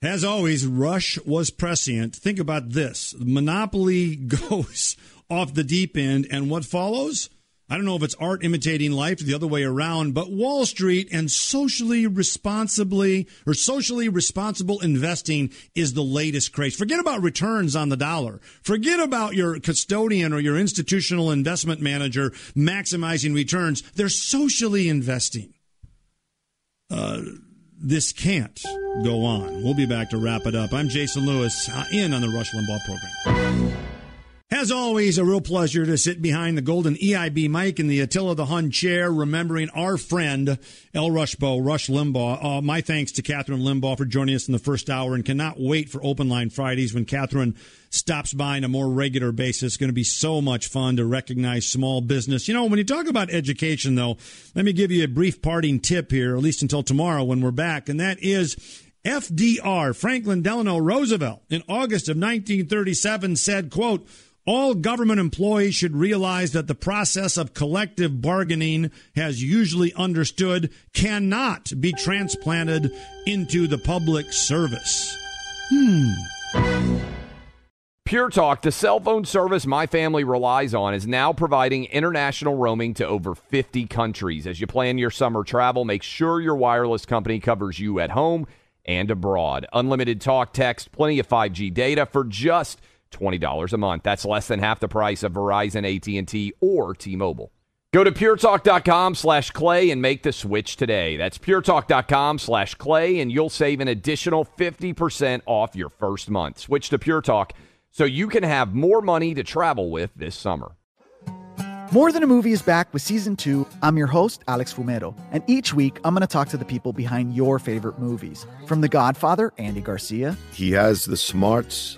As always, Rush was prescient. Think about this Monopoly goes off the deep end, and what follows? I don't know if it's art imitating life or the other way around, but Wall Street and socially responsibly or socially responsible investing is the latest craze. Forget about returns on the dollar. Forget about your custodian or your institutional investment manager maximizing returns. They're socially investing. Uh, this can't go on. We'll be back to wrap it up. I'm Jason Lewis uh, in on the Rush Limbaugh program. As always, a real pleasure to sit behind the golden EIB mic in the Attila the Hun chair, remembering our friend El Rushbo, Rush Limbaugh. Uh, my thanks to Kathryn Limbaugh for joining us in the first hour and cannot wait for Open Line Fridays when Kathryn stops by on a more regular basis. It's going to be so much fun to recognize small business. You know, when you talk about education, though, let me give you a brief parting tip here, at least until tomorrow when we're back, and that is FDR, Franklin Delano Roosevelt, in August of 1937 said, quote, all government employees should realize that the process of collective bargaining, as usually understood, cannot be transplanted into the public service. Hmm. Pure Talk, the cell phone service my family relies on, is now providing international roaming to over 50 countries. As you plan your summer travel, make sure your wireless company covers you at home and abroad. Unlimited talk, text, plenty of 5G data for just $20 a month. That's less than half the price of Verizon, AT&T, or T-Mobile. Go to puretalk.com slash clay and make the switch today. That's puretalk.com slash clay, and you'll save an additional 50% off your first month. Switch to Pure Talk so you can have more money to travel with this summer. More Than a Movie is back with season two. I'm your host, Alex Fumero, and each week I'm going to talk to the people behind your favorite movies. From The Godfather, Andy Garcia, He has the smarts